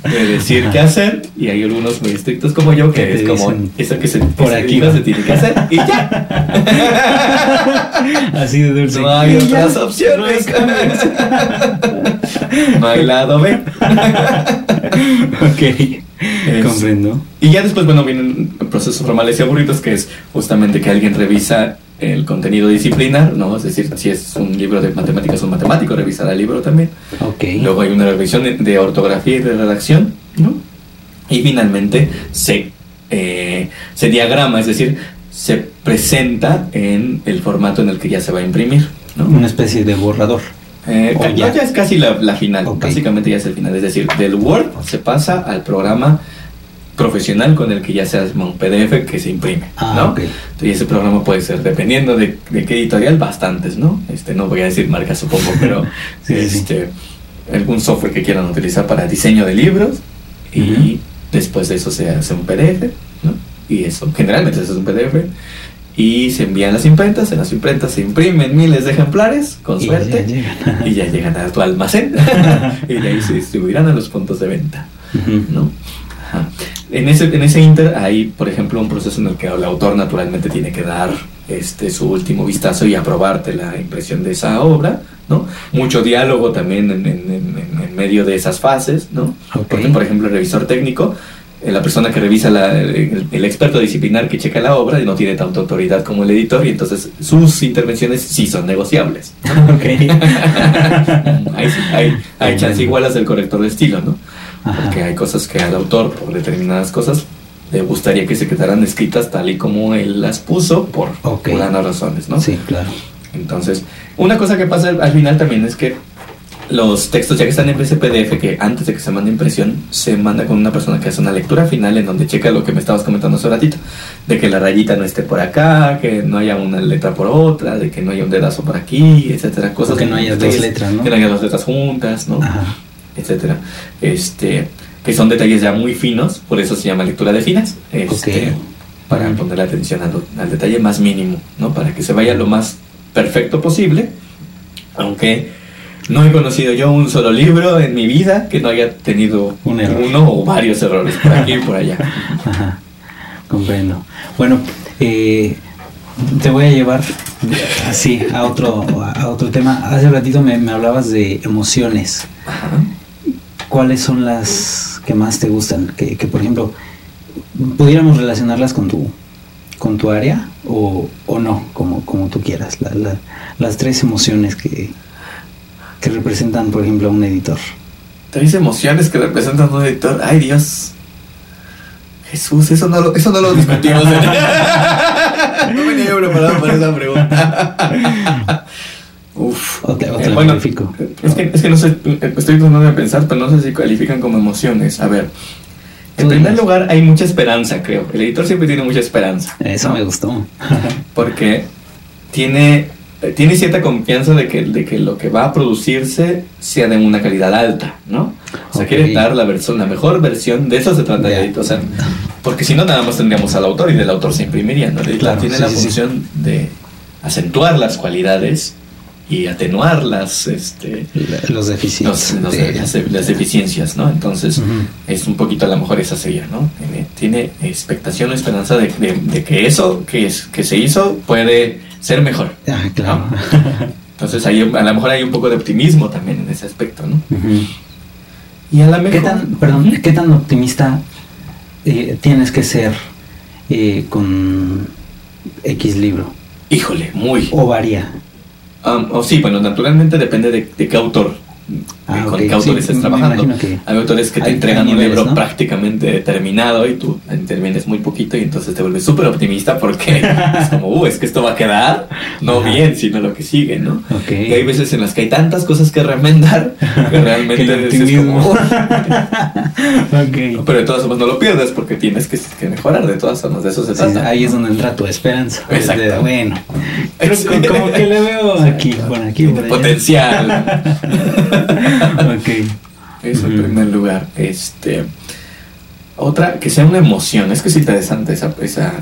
<laughs> de decir qué hacer y hay algunos muy estrictos como yo que es como eso que se, "Por se aquí va". se tiene que hacer y ya. <laughs> Así de dulce. No hay Y otras ya, opciones. <laughs> No hay lado B. ok, Es- comprendo. Y ya después, bueno, vienen procesos formales y aburridos, que es justamente que alguien revisa el contenido disciplinar, ¿no? Es decir, si es un libro de matemáticas, un matemático revisará el libro también. Luego hay una revisión de, de ortografía y de redacción, ¿no? Y finalmente se eh, se diagrama, es decir, se presenta en el formato en el que ya se va a imprimir. ¿no? Una especie de borrador. Eh, O ca- ya. es casi la, la final, básicamente ya es el final, es decir, del Word se pasa al programa profesional con el que ya se hace un PDF que se imprime, Ah, ¿no? ok. Entonces ese programa puede ser, dependiendo de, de qué editorial, bastantes, ¿no? Este, no voy a decir marca, supongo, <laughs> pero Sí, sí, sí. este, algún software que quieran utilizar para diseño de libros y después de eso se hace un PDF, ¿no? Y eso, generalmente eso es un PDF y se envían las imprentas, en las imprentas se imprimen miles de ejemplares, con Y suerte, ya y ya llegan a tu almacén <laughs> y de ahí se distribuirán a los puntos de venta. ¿no? Ajá. En ese, en ese inter hay, por ejemplo, un proceso en el que el autor naturalmente tiene que dar este, su último vistazo y aprobarte la impresión de esa obra, ¿no? Mucho diálogo también en, en- en- en medio de esas fases, ¿no? Ok. Porque, por ejemplo, el revisor técnico, la persona que revisa, la- el, el experto disciplinar que checa la obra no tiene tanta autoridad como el editor y entonces sus intervenciones sí son negociables. <laughs> Ok. <laughs> hay, hay, hay chance igualas del corrector de estilo, ¿no? Ajá. Porque hay cosas que al autor, por determinadas cosas, le gustaría que se quedaran escritas tal y como él las puso por Ok. fulanas razones, ¿no? Sí, claro. Entonces, una cosa que pasa al final también es que los textos ya que están en ese PDF, que antes de que se mande impresión, se manda con una persona que hace una lectura final en donde checa lo que me estabas comentando hace ratito, de que la rayita no esté por acá, que no haya una letra por otra, de que no haya un dedazo por aquí, etcétera, cosas que no haya dos letras, ¿no? Que no haya dos letras juntas, ¿no? Ajá. etcétera, este, que son detalles ya muy finos, por eso se llama lectura de finas, este, para poner atención al, al detalle más mínimo, ¿no? Para que se vaya lo más perfecto posible, aunque no he conocido yo un solo libro en mi vida que no haya tenido Un error. uno o varios errores por aquí y por allá. <laughs> Ajá, comprendo. Bueno, eh, te voy a llevar así a otro, a otro tema. Hace ratito me, me hablabas de emociones. Ajá. ¿Cuáles son las que más te gustan? Que, que, por ejemplo, pudiéramos relacionarlas con tu, con tu área o, o no, como, como tú quieras. La- la- las tres emociones que, que representan, por ejemplo, a un editor. Tres emociones que representan a un editor. Ay, Dios. Jesús, eso no lo, eso no lo discutimos. <laughs> no venía yo preparado para esa pregunta. <laughs> Uf. Eh, bueno, califico. es que, es que no sé, estoy tratando de pensar, pero no sé si califican como emociones. A ver, en primer lugar hay mucha esperanza, creo. El editor siempre tiene mucha esperanza. Eso ¿no? me gustó. <laughs> porque tiene, tiene cierta confianza de que, de que lo que va a producirse sea de una calidad alta, ¿no? O sea, quiere dar la, versión, la mejor versión, de eso se trata editor. O sea, porque si no, nada más tendríamos al autor y del autor se imprimiría, ¿no? Claro, tiene sí, la sí, sí. función de acentuar las cualidades y atenuar las, este, Los deficiencias. los- de- las, las deficiencias, ¿no? Entonces, es un poquito a lo mejor esa sería, ¿no? Tiene, tiene expectación o esperanza de, de- de que eso que, es, que se hizo puede ser mejor. Ah, claro. <laughs> Entonces, ahí, a lo mejor hay un poco de optimismo también en ese aspecto, ¿no? Y a lo mejor... ¿Qué tan, perdón, ¿qué tan optimista eh, tienes que ser eh, con X libro? Híjole, muy. ¿O varía? Um, o sí, bueno, naturalmente depende de, de qué autor, Ah, con qué autor sí, estés me trabajando. que Hay autores que te hay- entregan un libro ¿no? prácticamente terminado y tú intervienes muy poquito y entonces te vuelves súper optimista porque <laughs> es como, uh, es que esto va a quedar no Ajá. bien, sino lo que sigue, ¿no? Ok. Y hay veces en las que hay tantas cosas que remendar que realmente <laughs> Que como, "Uh". <laughs> ok. pero de todas formas no lo pierdes porque tienes que, que mejorar, de todas formas, de eso se Sí, trata. ahí es donde entra tu esperanza. Exacto. Bueno, creo como que le veo aquí, por aquí, por potencial. Ok. Eso en primer lugar. Este, otra, que sea una emoción. Es que es interesante esa, esa,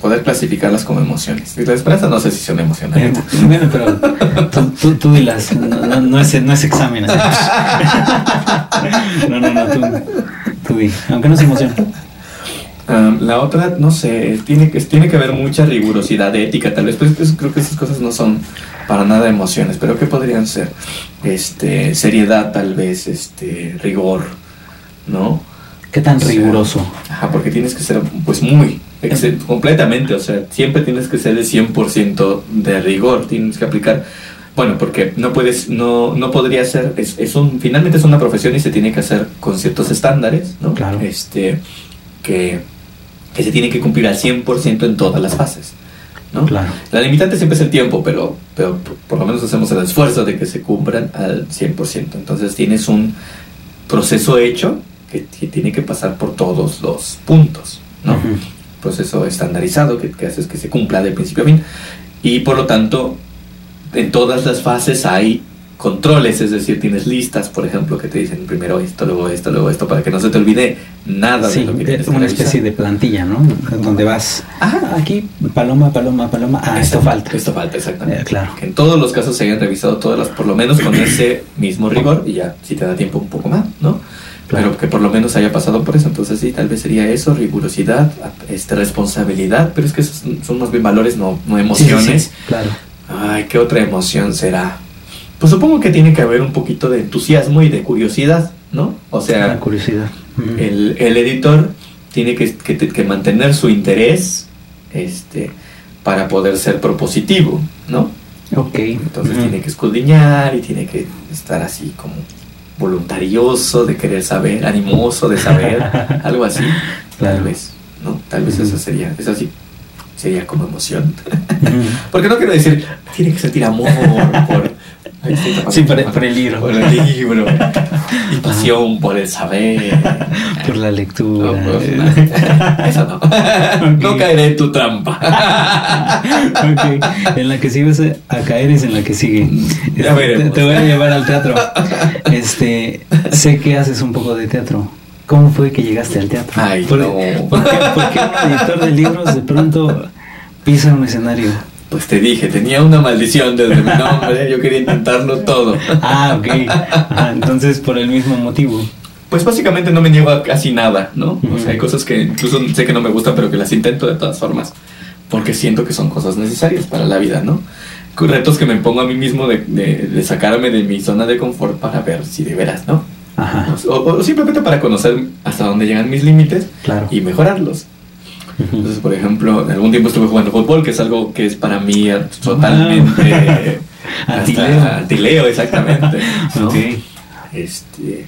poder clasificarlas como emociones. Y la esperanza no sé si son emociones. Eh, Bueno, pero tú, tú, tú dilas, no, no, no es, no es examen. así. <laughs> No, no, no, tú, tú di, aunque no se emociona. Um, la otra, no sé, tiene que, tiene que haber mucha rigurosidad ética, tal vez, pues, pues, creo que esas cosas no son para nada emociones, pero ¿qué podrían ser? Este, seriedad, tal vez, este, rigor, ¿no? ¿Qué tan O sea, riguroso? Ajá, porque tienes que ser, pues, muy, ex- completamente, o sea, siempre tienes que ser el 100% de rigor, tienes que aplicar, bueno, porque no puedes, no, no podría ser, es, es un, finalmente es una profesión y se tiene que hacer con ciertos estándares, ¿no? Claro. Este, que que se tiene que cumplir al 100% en todas las fases. ¿no? Claro. La limitante siempre es el tiempo, pero, pero por- por lo menos hacemos el esfuerzo de que se cumplan al 100%. Entonces tienes un proceso hecho que, que tiene que pasar por todos los puntos, ¿no? Ujú. proceso estandarizado que, que haces que se cumpla de principio a fin. Y por lo tanto, en todas las fases hay controles, es decir, tienes listas, por ejemplo, que te dicen primero esto, luego esto, luego esto, para que no se te olvide nada Sí, de lo que tienes que una revisar. especie de plantilla, ¿no? Donde vas Ajá. aquí, paloma, paloma, paloma. Ah, esto falta. Esto falta, exactamente. Eh, claro. Que en todos los casos se hayan revisado todas las, por lo menos con <clears throat> ese mismo rigor, y ya, si te da tiempo un poco más, ¿no? Claro. Pero que por lo menos haya pasado por eso. Entonces sí, tal vez sería eso, rigurosidad, este, responsabilidad, pero es que esos son- más bien valores, no, no sí, emociones. sí, claro. Ay, ¿qué otra emoción será? Pues supongo que tiene que haber un poquito de entusiasmo y de curiosidad, ¿no? O La sea, curiosidad. Ujú. el, el editor tiene que, que- que mantener su interés este, para poder ser propositivo, ¿no? Ok. Entonces tiene que escudriñar y tiene que estar así como voluntarioso de querer saber, animoso de saber, <laughs> algo así, Claro. tal vez, ¿no? Tal vez eso sería, eso sí, sería como emoción. <laughs> Porque no quiero decir, tiene que sentir amor por, Sí, por el- la por el libro. Por el libro. <laughs> y pasión por el saber. Por la lectura. pues, no. Eso no. No caeré en tu trampa. Ok, En la que sigues a caer es en la que sigue. Ya Este, veremos. Te, te voy a llevar al teatro. Este, sé que haces un poco de teatro. ¿Cómo fue que llegaste al teatro? Ay, ¿Por, no. ¿por qué, por qué un editor de libros de pronto pisa un escenario? Pues te dije, tenía una maldición desde mi nombre. Yo quería intentarlo todo. Ah, ok. Ajá, entonces, por el mismo motivo. Pues básicamente no me niego a casi nada, ¿no? O sea, hay cosas que incluso sé que no me gustan, pero que las intento de todas formas. Porque siento que son cosas necesarias para la vida, ¿no? Retos que me pongo a mí mismo de, de- de sacarme de mi zona de confort para ver si de veras, ¿no? Ajá, O, o simplemente para conocer hasta dónde llegan mis límites claro. y mejorarlos. Entonces, por ejemplo, en algún tiempo estuve jugando fútbol, que es algo que es para mí totalmente <laughs> hasta Antileo. antileo, exactamente. <laughs> ¿no? Este,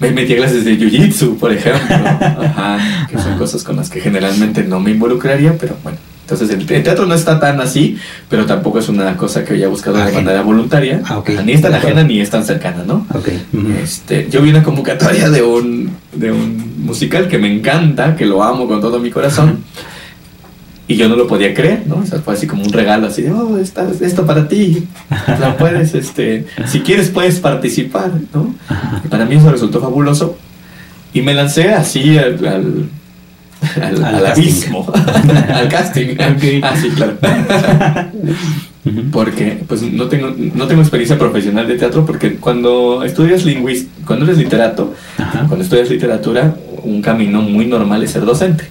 me metí a clases de jiu-jitsu, por ejemplo, Ajá, que son cosas con las que generalmente no me involucraría, pero bueno. Entonces, el, el teatro no está tan así, pero tampoco es una cosa que haya buscado de Ajena. manera voluntaria. Ah. Ni es tan ajena ni es tan cercana, ¿no? Ok. ujú. Este, yo vi una convocatoria de un, de un musical que me encanta, que lo amo con todo mi corazón. Y yo no lo podía creer, ¿no? O sea, fue así como un regalo, así de, oh, esta- esto para ti. La <laughs> puedes, este, si quieres puedes participar, ¿no? Y para mí eso resultó fabuloso. Y me lancé así al, al, al- Al al abismo, <laughs> al casting. Ok. Ah, sí, claro. <laughs> Porque pues no tengo no tengo experiencia profesional de teatro porque cuando estudias lingüística cuando eres literato Ajá. cuando estudias literatura un camino muy normal es ser docente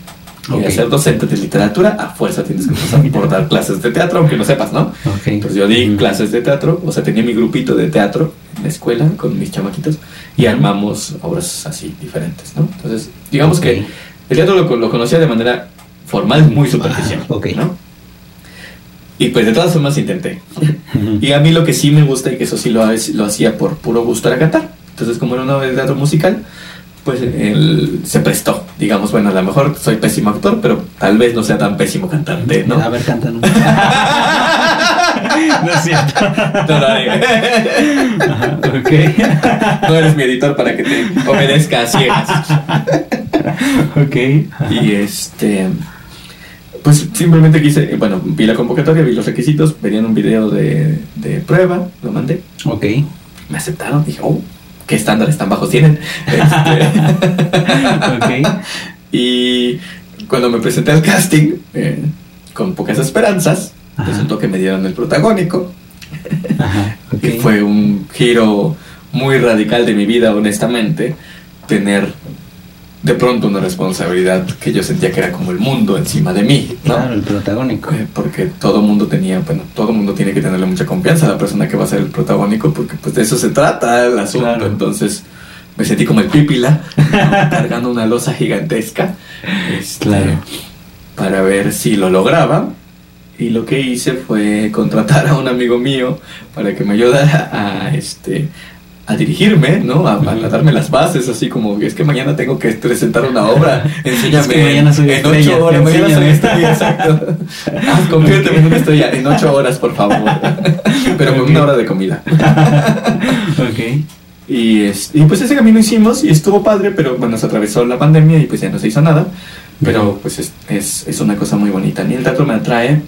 y Ok. al ser docente de literatura a fuerza tienes que pasar por dar clases de teatro aunque no sepas no Ok. entonces yo di clases de teatro o sea tenía mi grupito de teatro en la escuela con mis chamaquitos y armamos obras así diferentes no entonces digamos Ok. que el teatro lo, lo conocía de manera formal muy superficial Ah. ¿no? y pues de todas formas intenté y a mí lo que sí me gusta y que eso sí lo, lo hacía por puro gusto era cantar. Entonces, como era una obra de teatro musical, pues él se prestó. Digamos, bueno, a lo mejor soy pésimo actor, pero tal vez no sea tan pésimo cantante, ¿no? A ver, cántanos. <laughs> <laughs> no es cierto. No lo. Ajá, ok. <laughs> No eres mi editor para que te obedezca a ciegas. ok. Y este. Pues simplemente quise, bueno, vi la convocatoria, vi los requisitos, venían un video de, de prueba, lo mandé. Ok. Me aceptaron, dije, oh, qué estándares tan bajos tienen. Este, <laughs> Ok. Y cuando me presenté al casting, eh, con pocas esperanzas, Ajá. resultó que me dieron el protagónico. Ajá. <laughs> Y fue un giro muy radical de mi vida, honestamente, tener de pronto una responsabilidad que yo sentía que era como el mundo encima de mí, ¿no? Claro, el protagónico. Eh, Porque todo mundo tenía, bueno, todo mundo tiene que tenerle mucha confianza a la persona que va a ser el protagónico, porque pues de eso se trata el asunto. Claro. Entonces me sentí como el pípila, <laughs> cargando una losa gigantesca, este, Claro. para ver si lo lograba. Y lo que hice fue contratar a un amigo mío para que me ayudara a, este, a dirigirme, ¿no? A, a darme las bases, así como es que mañana tengo que presentar una obra, enséñame <laughs> Es que mañana soy en estrella, ocho horas, mañana soy estrella, exacto. <laughs> Ah, conviérteme en una estrella en ocho horas, por favor. <laughs> Pero con una hora de comida. ok. Y, es- y pues ese camino hicimos y estuvo padre, pero bueno, se atravesó la pandemia y pues ya no se hizo nada. Pero pues es, es, es una cosa muy bonita. A mí el teatro me atrae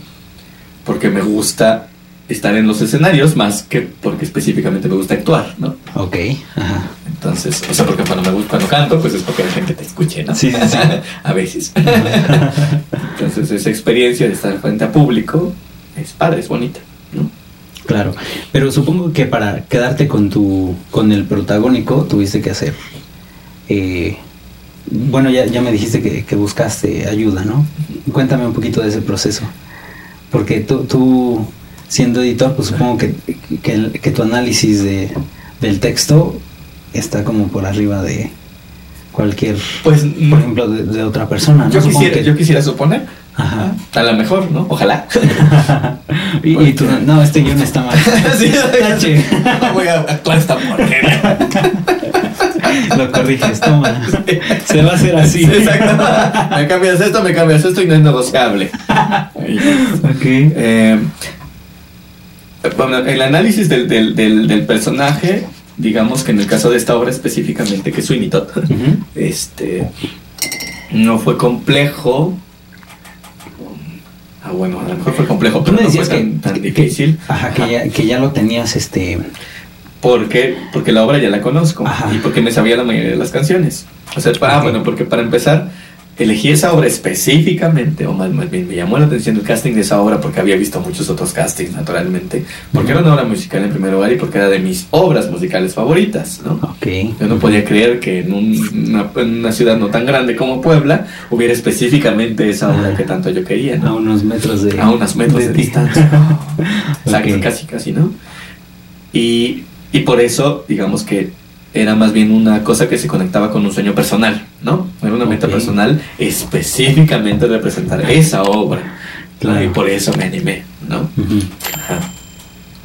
porque me gusta estar en los escenarios más que porque específicamente me gusta actuar, ¿no? Ok. Ajá. Entonces, o sea, porque cuando me gusta, cuando canto, pues es porque la gente te escuche, ¿no? Sí, sí, sí. <laughs> a veces. <laughs> Entonces, esa experiencia de estar frente a público es padre, es bonita, ¿no? Claro. Pero supongo que para quedarte con tu, con el protagónico tuviste que hacer. eh, bueno, ya, ya me dijiste que, que buscaste ayuda, ¿no? Cuéntame un poquito de ese proceso. Porque tú, tú siendo editor, pues supongo que, que, tu análisis de, del texto está como por arriba de cualquier, Pues, por ejemplo, de, de otra persona, ¿no? yo, quisiera, que- yo quisiera suponer, Ajá. a lo mejor, ¿no? Ojalá. <laughs> y, y tú, no, este guion está mal. <laughs> Sí, <laughs> no voy a actuar esta porquería. Lo corriges, toma. <laughs> Se va a hacer así. Sí, exacto. Me cambias esto, me cambias esto y no es negociable. Ok. Eh, bueno, el análisis del, del, del, del personaje, digamos que en el caso de esta obra específicamente, que es Sweeney Todd, este, no fue complejo. Ah, bueno, a lo mejor fue complejo, pero no fue decías que, tan, tan que- difícil. Ajá, que ya, que ya lo tenías, este... Porque, porque la obra ya la conozco Ajá. y porque me sabía la mayoría de las canciones. O sea, ah, Ok. bueno, porque para empezar, elegí esa obra específicamente, o más, más bien me llamó la atención el casting de esa obra porque había visto muchos otros castings, naturalmente, porque era una obra musical en primer lugar y porque era de mis obras musicales favoritas, ¿no? Ok. Yo no podía creer que en, un- una, en una ciudad no tan grande como Puebla hubiera específicamente esa obra que tanto yo quería, A ¿no? unos metros de... A unos metros de, distancia. <laughs> Exacto, Ok. casi, casi, ¿no? Y, y por eso, digamos que era más bien una cosa que se conectaba con un sueño personal, ¿no? Era una meta personal específicamente representar esa obra. Claro. Y por eso me animé, ¿no? Ajá.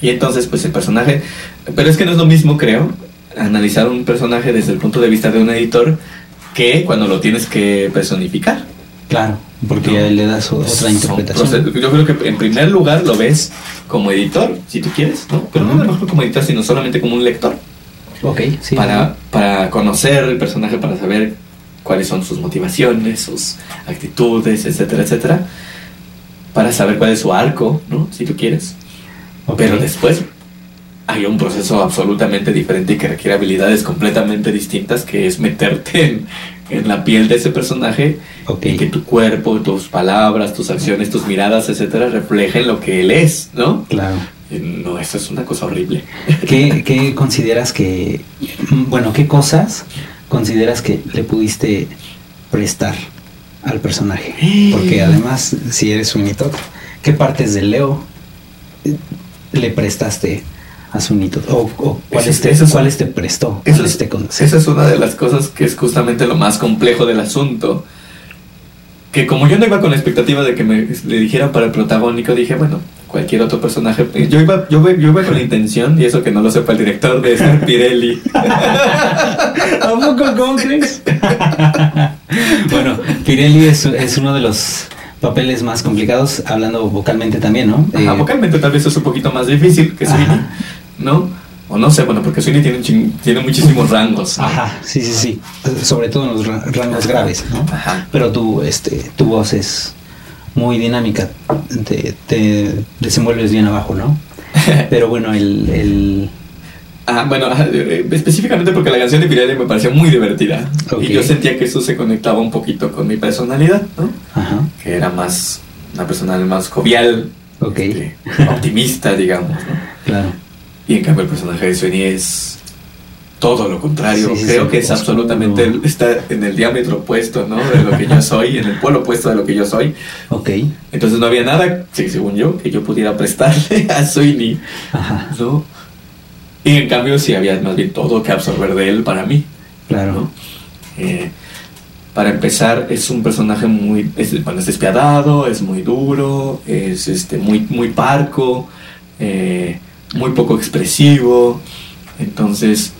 Y entonces, pues el personaje. Pero es que no es lo mismo, creo, analizar un personaje desde el punto de vista de un editor que cuando lo tienes que personificar. Claro, porque No. le das otra interpretación. Yo creo que en primer lugar lo ves como editor, si tú quieres, ¿no? Pero no a lo mejor como editor, sino solamente como un lector. Ok, sí. para, para conocer el personaje, para saber cuáles son sus motivaciones, sus actitudes, etcétera, etcétera. Para saber cuál es su arco, ¿no? Si tú quieres. Ok. Pero después hay un proceso absolutamente diferente y que requiere habilidades completamente distintas, que es meterte en, en la piel de ese personaje Ok. y que tu cuerpo, tus palabras, tus acciones, tus miradas, etcétera, reflejen lo que él es, ¿no? Claro. Y No, eso es una cosa horrible. ¿Qué, qué consideras que... Bueno, ¿qué cosas consideras que le pudiste prestar al personaje? Porque <gasps> además, si eres un Todd, ¿qué partes de Leo eh, le prestaste a su Todd? ¿O, o cuáles, te, eso es- te prestó? Eso ¿Cuáles es, te con- esa es una de las cosas que es justamente lo más complejo del asunto. Que como yo no iba con la expectativa de que me le dijeran para el protagónico, dije, bueno, cualquier otro personaje. eh, Yo iba, yo, yo iba con la intención, y eso que no lo sepa el director, de ser Pirelli. <laughs> ¿A poco crees? <laughs> bueno, Pirelli es, es uno de los papeles más complicados, hablando vocalmente también, ¿no? Ajá, Eh, vocalmente tal vez es un poquito más difícil que Sweeney, Ajá. ¿no? O no sé, bueno, porque Sweeney tiene, muchísimos rangos. ¿no? Ajá, sí, sí, sí. Sobre todo en los ra- rangos graves, ¿no? Ajá. Pero tu, este, tu voz es muy dinámica, te, te desenvuelves bien abajo, ¿no? <laughs> Pero bueno, el, el Ah, bueno, <laughs> específicamente porque la canción de Pirelli me pareció muy divertida. Y yo sentía que eso se conectaba un poquito con mi personalidad, ¿no? ajá, Que era más, una personalidad más jovial, ok, este, optimista, digamos, ¿no? claro. Y en cambio el personaje de Sueni es todo lo contrario. Sí, Creo sí, que es absolutamente, está en el diámetro opuesto, ¿no? De lo que yo soy, en el polo opuesto de lo que yo soy. Ok, Entonces no había nada, según yo, que yo pudiera prestarle <laughs> a Sweeney, ajá, ¿no? Y en cambio sí había más bien todo que absorber de él para mí, claro. ¿no? Eh, para empezar, es un personaje muy, es, bueno, es despiadado, es muy duro, es este, muy, muy parco, eh, muy poco expresivo. Entonces,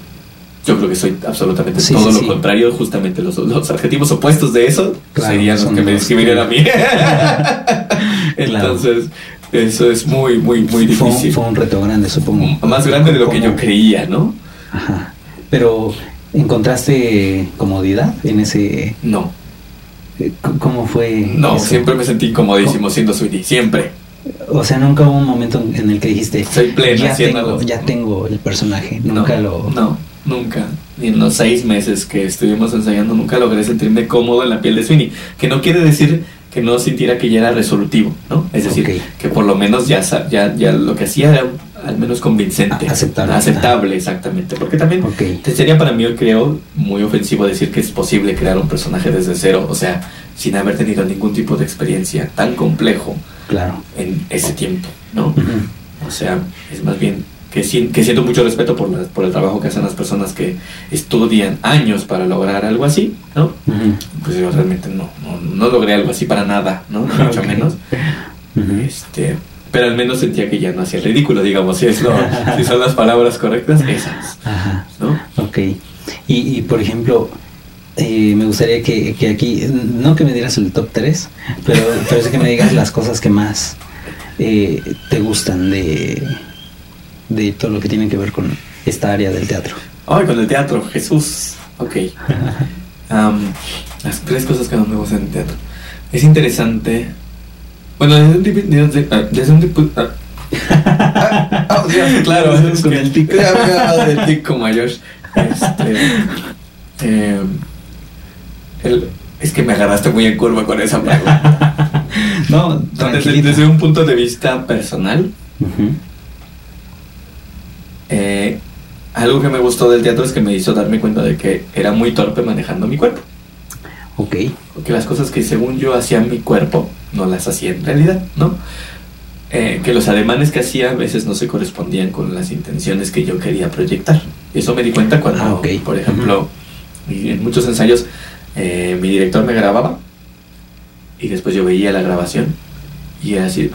yo creo que soy absolutamente Sí, todo sí, lo sí. contrario, justamente los, los adjetivos opuestos de eso Claro, serían los que me describirían a mí. <laughs> <laughs> Entonces, eso es muy, muy, muy Fue, difícil. fue un reto grande, supongo. Más grande de lo que yo creía, ¿no? Ajá. Pero, ¿encontraste comodidad en ese... No, eh, ¿Cómo fue? no, eso? siempre me sentí incomodísimo siendo Sweetie, siempre. O sea, nunca hubo un momento en el que dijiste, Soy plena ya, tengo, ya tengo el personaje. No, Nunca lo... No, nunca. Ni en los seis meses que estuvimos ensayando, nunca logré sentirme cómodo en la piel de Sweeney. Que no quiere decir que no sintiera que ya era resolutivo, ¿no? Es decir, que por lo menos ya, ya, ya lo que hacía era al menos convincente. Aceptable. Aceptable, exactamente. Porque también Ok, te sería para mí, creo, muy ofensivo decir que es posible crear un personaje desde cero, o sea, sin haber tenido ningún tipo de experiencia tan complejo claro. en ese tiempo, ¿no? O sea, es más bien que, sien- que siento mucho respeto por, la- por el trabajo que hacen las personas que estudian años para lograr algo así, ¿no? Pues yo realmente no, no, no logré algo así para nada, ¿no? Mucho menos. Este, pero al menos sentía que ya no hacía el ridículo, digamos, si, es lo- si son las palabras correctas, esas, Ajá. ¿no? Ok. Y, y, por ejemplo, eh, me gustaría que, que aquí, no que me dieras el top 3, pero, pero sí que me digas las cosas que más eh, te gustan de, de todo lo que tiene que ver con esta área del teatro. Ay, con el teatro, Jesús. Ok. <laughs> Am, las tres cosas que más me gustan del teatro. Es interesante. Bueno, desde un tipo. Desde, desde un tipo. ah. Ah, <laughs> ah, ya, claro, es Con que- el tic. Ya me hablaba del tic como a Josh. Este. em, el- es que me agarraste muy en curva con esa pregunta. <laughs> No, Desde, desde un punto de vista personal, Ujú. Eh, algo que me gustó del teatro es que me hizo darme cuenta de que era muy torpe manejando mi cuerpo. Ok. Porque las cosas que según yo hacía mi cuerpo, no las hacía en realidad, ¿no? Eh, que los ademanes que hacía a veces no se correspondían con las intenciones que yo quería proyectar. Eso me di cuenta cuando, Ah, por ejemplo, en muchos ensayos, eh, mi director me grababa y después yo veía la grabación y era así,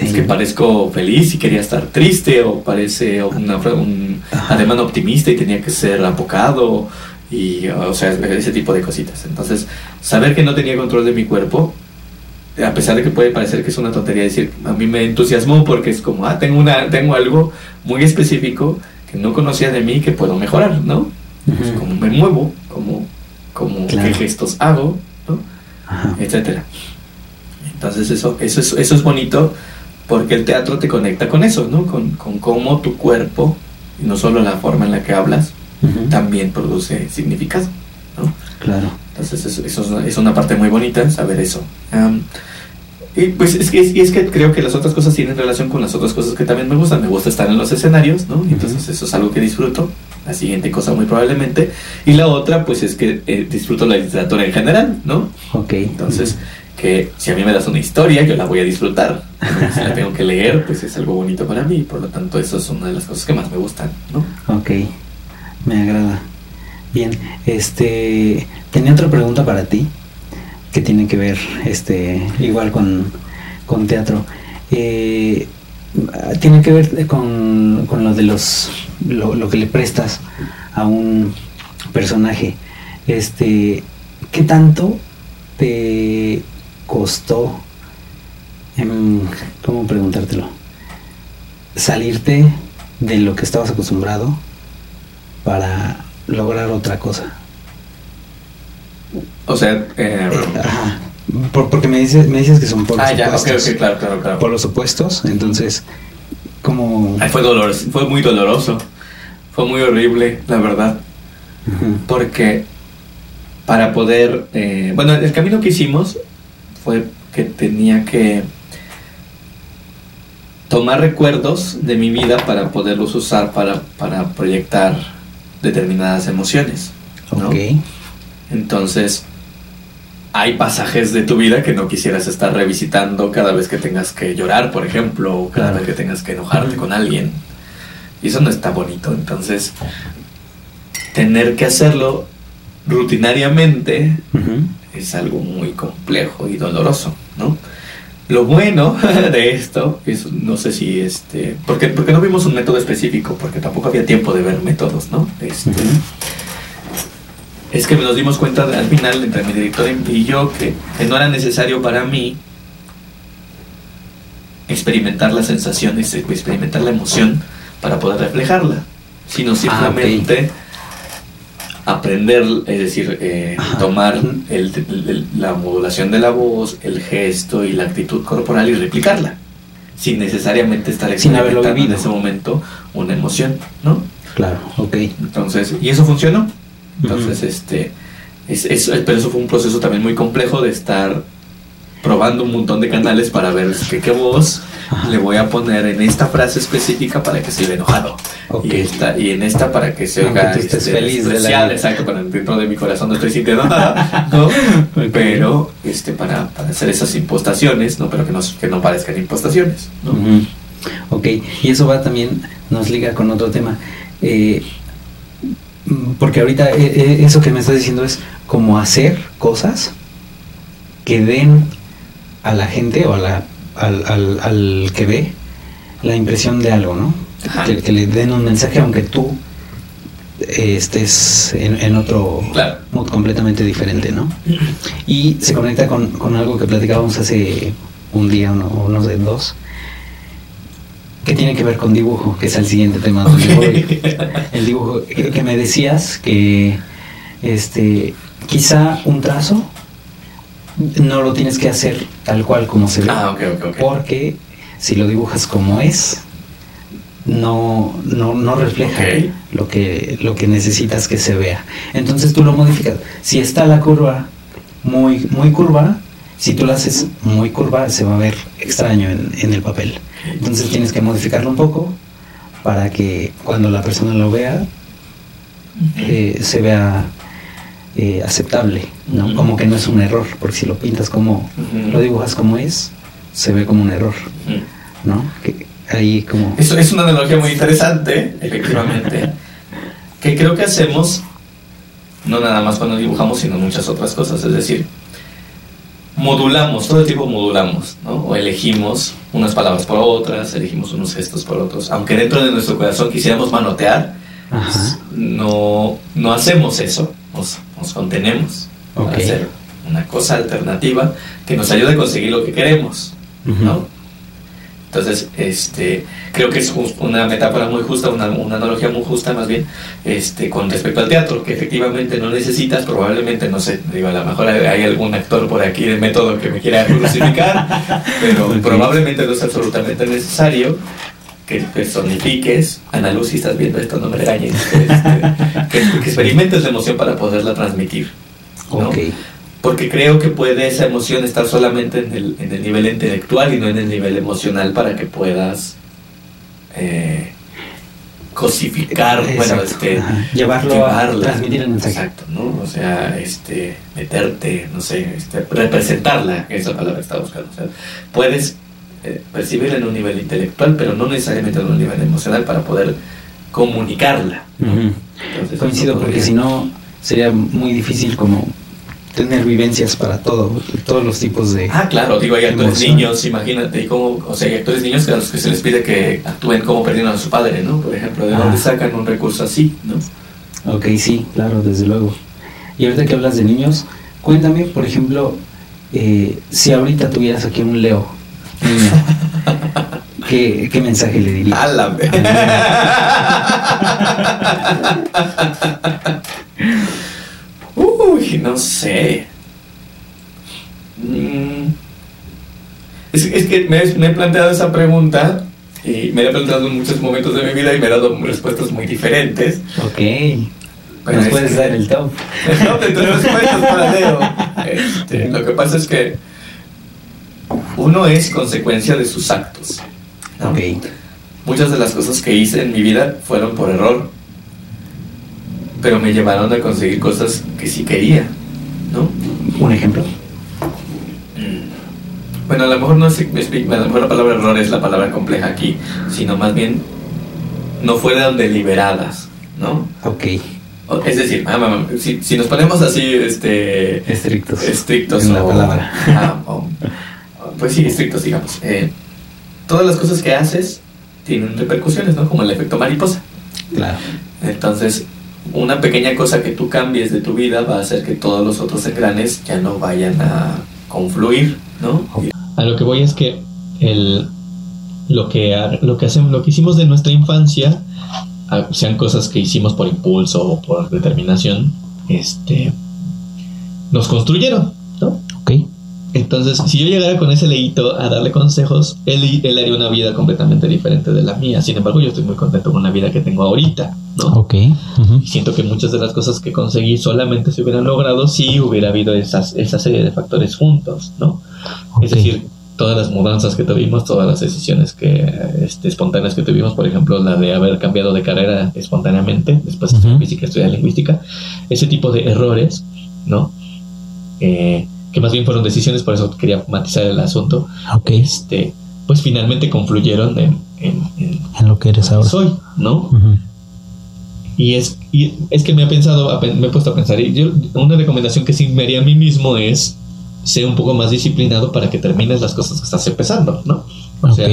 es que parezco feliz y quería estar triste o parece una, un ademán optimista y tenía que ser apocado y o sea ese tipo de cositas entonces saber que no tenía control de mi cuerpo a pesar de que puede parecer que es una tontería decir a mí me entusiasmó porque es como ah tengo una tengo algo muy específico que no conocía de mí que puedo mejorar no Pues, Ujú. cómo me muevo cómo cómo Claro. qué gestos hago no Ajá. etcétera. Entonces eso, eso, es, eso es bonito porque el teatro te conecta con eso, ¿no? Con, con cómo tu cuerpo, y no solo la forma en la que hablas, Ujú. también produce significado, ¿no? Claro. Entonces eso, eso es, una, es parte muy bonita, saber eso. Am, y pues es que, y es que creo que las otras cosas tienen relación con las otras cosas que también me gustan. Me gusta estar en los escenarios, ¿no? Entonces eso es algo que disfruto. La siguiente cosa muy probablemente. Y la otra pues es que eh, disfruto la literatura en general, ¿no? Ok. Entonces, si a mí me das una historia, yo la voy a disfrutar. Si la tengo que leer, pues es algo bonito para mí. Por lo tanto, eso es una de las cosas que más me gustan, ¿no? Ok, me agrada. Bien, este, tenía otra pregunta para ti que tiene que ver, este, igual con, con teatro. Eh, tiene que ver con, con lo de los, lo, lo que le prestas a un personaje. Este, ¿qué tanto te costó, em, cómo preguntártelo, salirte de lo que estabas acostumbrado para lograr otra cosa. O sea, eh, Eh, ajá. Por- porque me dices, me dices que son polos ah, ya, ok, opuestos. ok, claro, claro, claro. Polos opuestos, entonces, como... Ay, fue doloroso, fue muy doloroso. Fue muy horrible, la verdad. Porque para poder. eh, bueno, el camino que hicimos fue que tenía que tomar recuerdos de mi vida para poderlos usar para, para proyectar determinadas emociones. ¿no? Ok, Entonces, hay pasajes de tu vida que no quisieras estar revisitando cada vez que tengas que llorar, por ejemplo, o cada vez que tengas que enojarte con alguien. Y eso no está bonito. Entonces, tener que hacerlo rutinariamente es algo muy complejo y doloroso, ¿no? Lo bueno <laughs> de esto es, no sé si este, porque, porque no vimos un método específico, porque tampoco había tiempo de ver métodos, ¿no? Este, es que nos dimos cuenta al final entre mi director y yo que, que no era necesario para mí experimentar las sensaciones, experimentar la emoción para poder reflejarla, sino simplemente aprender, es decir, eh, tomar el- el- la modulación de la voz, el gesto y la actitud corporal y replicarla, sin necesariamente estar Sin haberlo experimentando en vivido. ese momento una emoción, ¿no? Claro, ok. Entonces, y eso funcionó. Entonces, este, es, es- pero eso fue un proceso también muy complejo de estar probando un montón de canales para ver qué voz Ajá. <laughs> le voy a poner en esta frase específica para que se oiga enojado. Y, esta, y en esta para que se Aunque oiga este, feliz de la exacto, pero dentro de mi corazón no estoy sintiendo nada, <laughs> ¿no? Pero este, para, para hacer esas impostaciones, ¿no? pero que no, que no parezcan impostaciones. ¿no? Ok, y eso va también, nos liga con otro tema. Eh, porque ahorita eh, eh, eso que me estás diciendo es como hacer cosas que den a la gente o a la, al, al- al que ve la impresión de algo, ¿no? Que, que le den un mensaje aunque tú eh, estés en, en otro Claro. mood completamente diferente, ¿no? Y se conecta con, con algo que platicábamos hace un día o no, o no sé, dos, que tiene que ver con dibujo, que es el siguiente tema donde voy. El dibujo que, que me decías que este quizá un trazo no lo tienes que hacer tal cual como se ve, Ah, ok, ok, ok. porque si lo dibujas como es, no, no, no refleja lo, que, lo que necesitas que se vea. Entonces tú lo modificas. Si está la curva muy, muy curva, si tú la haces muy curva, se va a ver extraño en, en el papel. Entonces tienes que modificarlo un poco para que cuando la persona lo vea, eh, se vea eh, aceptable, ¿no? Como que no es un error, porque si lo pintas como, lo dibujas como es, se ve como un error. ¿no? Que ahí como... Eso es una analogía muy interesante, efectivamente, <laughs> que creo que hacemos no nada más cuando dibujamos, sino muchas otras cosas. Es decir, modulamos, todo el tiempo modulamos, ¿no? O elegimos unas palabras por otras, elegimos unos gestos por otros. Aunque dentro de nuestro corazón quisiéramos manotear, Ajá. no, no hacemos eso, nos, nos contenemos Ok. para hacer una cosa alternativa que nos ayude a conseguir lo que queremos. ¿no? Entonces, este, creo que es una metáfora muy justa, una, una analogía muy justa más bien, este, con respecto al teatro, que efectivamente no necesitas, probablemente, no sé, digo, a lo mejor hay, algún actor por aquí del método que me quiera crucificar, <laughs> pero probablemente no es absolutamente necesario que personifiques, Ana Luz, si estás viendo esto, no me regañes, este, <laughs> que, que experimentes la emoción para poderla transmitir. ¿no? Ok. Porque creo que puede esa emoción estar solamente en el, en el nivel intelectual y no en el nivel emocional para que puedas eh, cosificar, bueno, Exacto. este, Ajá. Llevarlo llevarla. a transmitir el mensaje. Exacto, ¿no? O sea, este, meterte, no sé, este, representarla, que es la palabra que estaba buscando. O sea, puedes eh, percibirla en un nivel intelectual, pero no necesariamente en un nivel emocional para poder comunicarla. ¿no? Ujú. Entonces, Coincido porque si no sería muy difícil como tener vivencias para todo, todos los tipos de... Ah, claro, digo, hay actores Emoción. niños, imagínate, cómo, o sea, hay actores niños que a los que se les pide que actúen como perdieron a su padre, ¿no? Por ejemplo, ¿de Ah. dónde sacan un recurso así, no? Ok, sí, claro, desde luego. Y ahorita que hablas de niños, cuéntame, por ejemplo, eh, si ahorita tuvieras aquí un Leo, <laughs> ¿qué, qué mensaje le dirías? ¡Álame! Uy, no sé. Mm. Es, es que me, me he planteado esa pregunta y me la he planteado en muchos momentos de mi vida y me he dado respuestas muy diferentes. Ok, nos es puedes que- dar el top. No, de tus respuestas para Leo. <laughs> Este, lo que pasa es que uno es consecuencia de sus actos. ¿no? Ok, Muchas de las cosas que hice en mi vida fueron por error, pero me llevaron a conseguir cosas que sí quería, ¿no? un ejemplo. Bueno, a lo mejor no es, me explico, a lo mejor la palabra error es la palabra compleja aquí, sino más bien no fueron deliberadas, ¿no? Ok, Es decir, ah, si, si nos ponemos así, este, estrictos. estrictos en la palabra. ah, o- pues sí, estrictos, digamos. Eh, todas las cosas que haces tienen repercusiones, ¿no? Como el efecto mariposa. Claro. Entonces, una pequeña cosa que tú cambies de tu vida va a hacer que todos los otros engranes ya no vayan a confluir, ¿no? A lo que voy es que el, lo, que, lo, que hacemos, lo que hicimos de nuestra infancia, ah, sean cosas que hicimos por impulso o por determinación, este, nos construyeron. Entonces, si yo llegara con ese leíto a darle consejos, él, él haría una vida completamente diferente de la mía. Sin embargo, yo estoy muy contento con la vida que tengo ahorita, ¿no? Ok. Siento que muchas de las cosas que conseguí solamente se hubieran logrado si hubiera habido esas, esa serie de factores juntos, ¿no? Es decir, todas las mudanzas que tuvimos, todas las decisiones que este, espontáneas que tuvimos, por ejemplo, la de haber cambiado de carrera espontáneamente, después de estudiar física, estudiar lingüística, ese tipo de errores, ¿no? Eh, que más bien fueron decisiones, por eso quería matizar el asunto, Ok. este, pues finalmente confluyeron en, en, en En lo que eres ahora. soy, ¿no? Y es, y es que me he pensado, me he puesto a pensar, y yo, una recomendación que sí me haría a mí mismo es ser un poco más disciplinado para que termines las cosas que estás empezando, ¿no? O sea,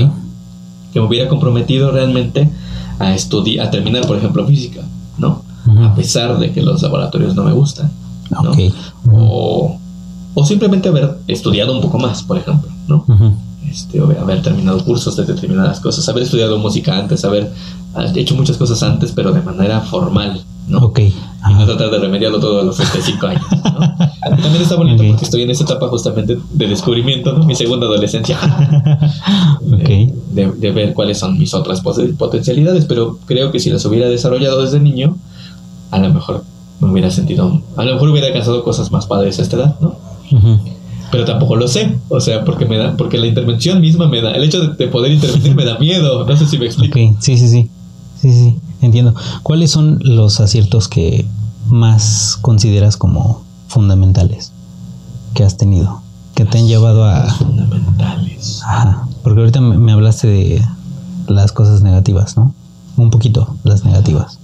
que me hubiera comprometido realmente a estudiar, a terminar, por ejemplo, física, ¿no? A pesar de que los laboratorios no me gustan, ¿no? O, o simplemente haber estudiado un poco más, por ejemplo, ¿no? Ujú. este, o haber terminado cursos de determinadas cosas, haber estudiado música antes, haber ah, hecho muchas cosas antes, pero de manera formal, ¿no? Ok. Y no tratar de remediarlo todo a los 35 años, ¿no? <laughs> También está bonito porque estoy en esa etapa justamente de descubrimiento, ¿no? Mi segunda adolescencia. <laughs> ok. De, de- de ver cuáles son mis otras potencialidades, pero creo que si las hubiera desarrollado desde niño, a lo mejor me hubiera sentido, a lo mejor hubiera alcanzado cosas más padres a esta edad, ¿no? Pero tampoco lo sé. O sea, porque me da, porque la intervención misma me da, el hecho de, de poder intervenir me da miedo. No sé si me explico. Ok, sí, sí, sí. Sí, sí, entiendo. ¿Cuáles son los aciertos que más consideras como fundamentales que has tenido? Que te han llevado a... fundamentales. Ajá, porque ahorita me, me hablaste de las cosas negativas, ¿no? Un poquito, las negativas.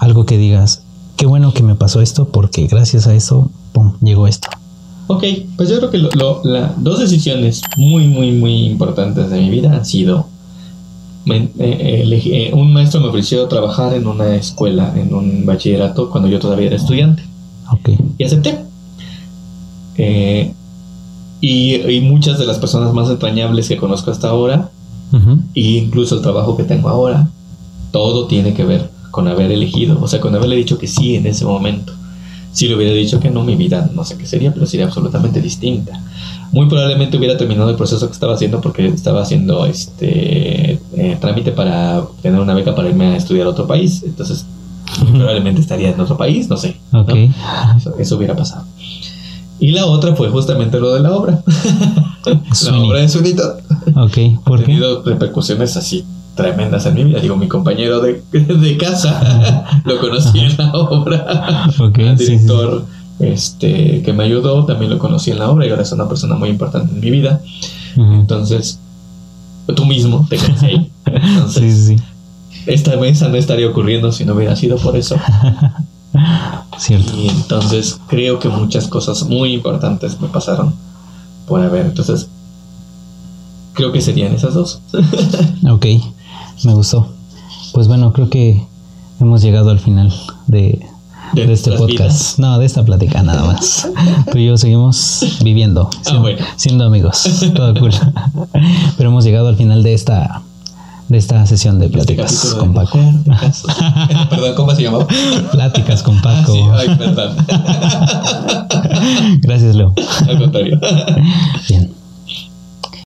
Algo que digas, qué bueno que me pasó esto porque gracias a eso, pum, llegó esto. Ok, pues yo creo que lo- lo- la- dos decisiones muy, muy, muy importantes de mi vida han sido. me- eh, elegí- eh, un maestro me ofreció trabajar en una escuela, en un bachillerato, cuando yo todavía era estudiante. Ok. y acepté. Eh, y, y muchas de las personas más entrañables que conozco hasta ahora, Ujú. e incluso el trabajo que tengo ahora, todo tiene que ver con haber elegido, o sea, con haberle dicho que sí en ese momento. Si le hubiera dicho que no, mi vida no sé qué sería, pero sería absolutamente distinta. Muy probablemente hubiera terminado el proceso que estaba haciendo porque estaba haciendo este eh, trámite para tener una beca para irme a estudiar a otro país. Entonces, muy probablemente estaría en otro país, no sé. Eso, eso hubiera pasado. Y la otra fue justamente lo de la obra. <laughs> la obra de Sunita Ok, ha ¿por qué? tenido repercusiones así tremendas en mi vida. Digo, mi compañero de, <laughs> de casa <laughs> lo conocí en la obra. <laughs> Sí, sí, director Este, que me ayudó también lo conocí en la obra y ahora es una persona muy importante en mi vida. Entonces, tú mismo te conocí ahí. Entonces, sí. esta mesa no estaría ocurriendo si no hubiera sido por eso. Cierto. Y entonces creo que muchas cosas muy importantes me pasaron por haber. Entonces, creo que serían esas dos. Ok, me gustó. Pues bueno, creo que hemos llegado al final de, De de este podcast. vidas. No, de esta plática nada más. Tú y yo seguimos viviendo, siendo, Ah, bueno. siendo amigos. Todo cool. <laughs> Pero hemos llegado al final de esta de esta sesión de Este pláticas de con Paco. mujer. <laughs> <laughs> Perdón, ¿cómo se llamaba? Pláticas con Ah, Paco. sí, ay, perdón. Gracias, Leo. Al contrario. Bien.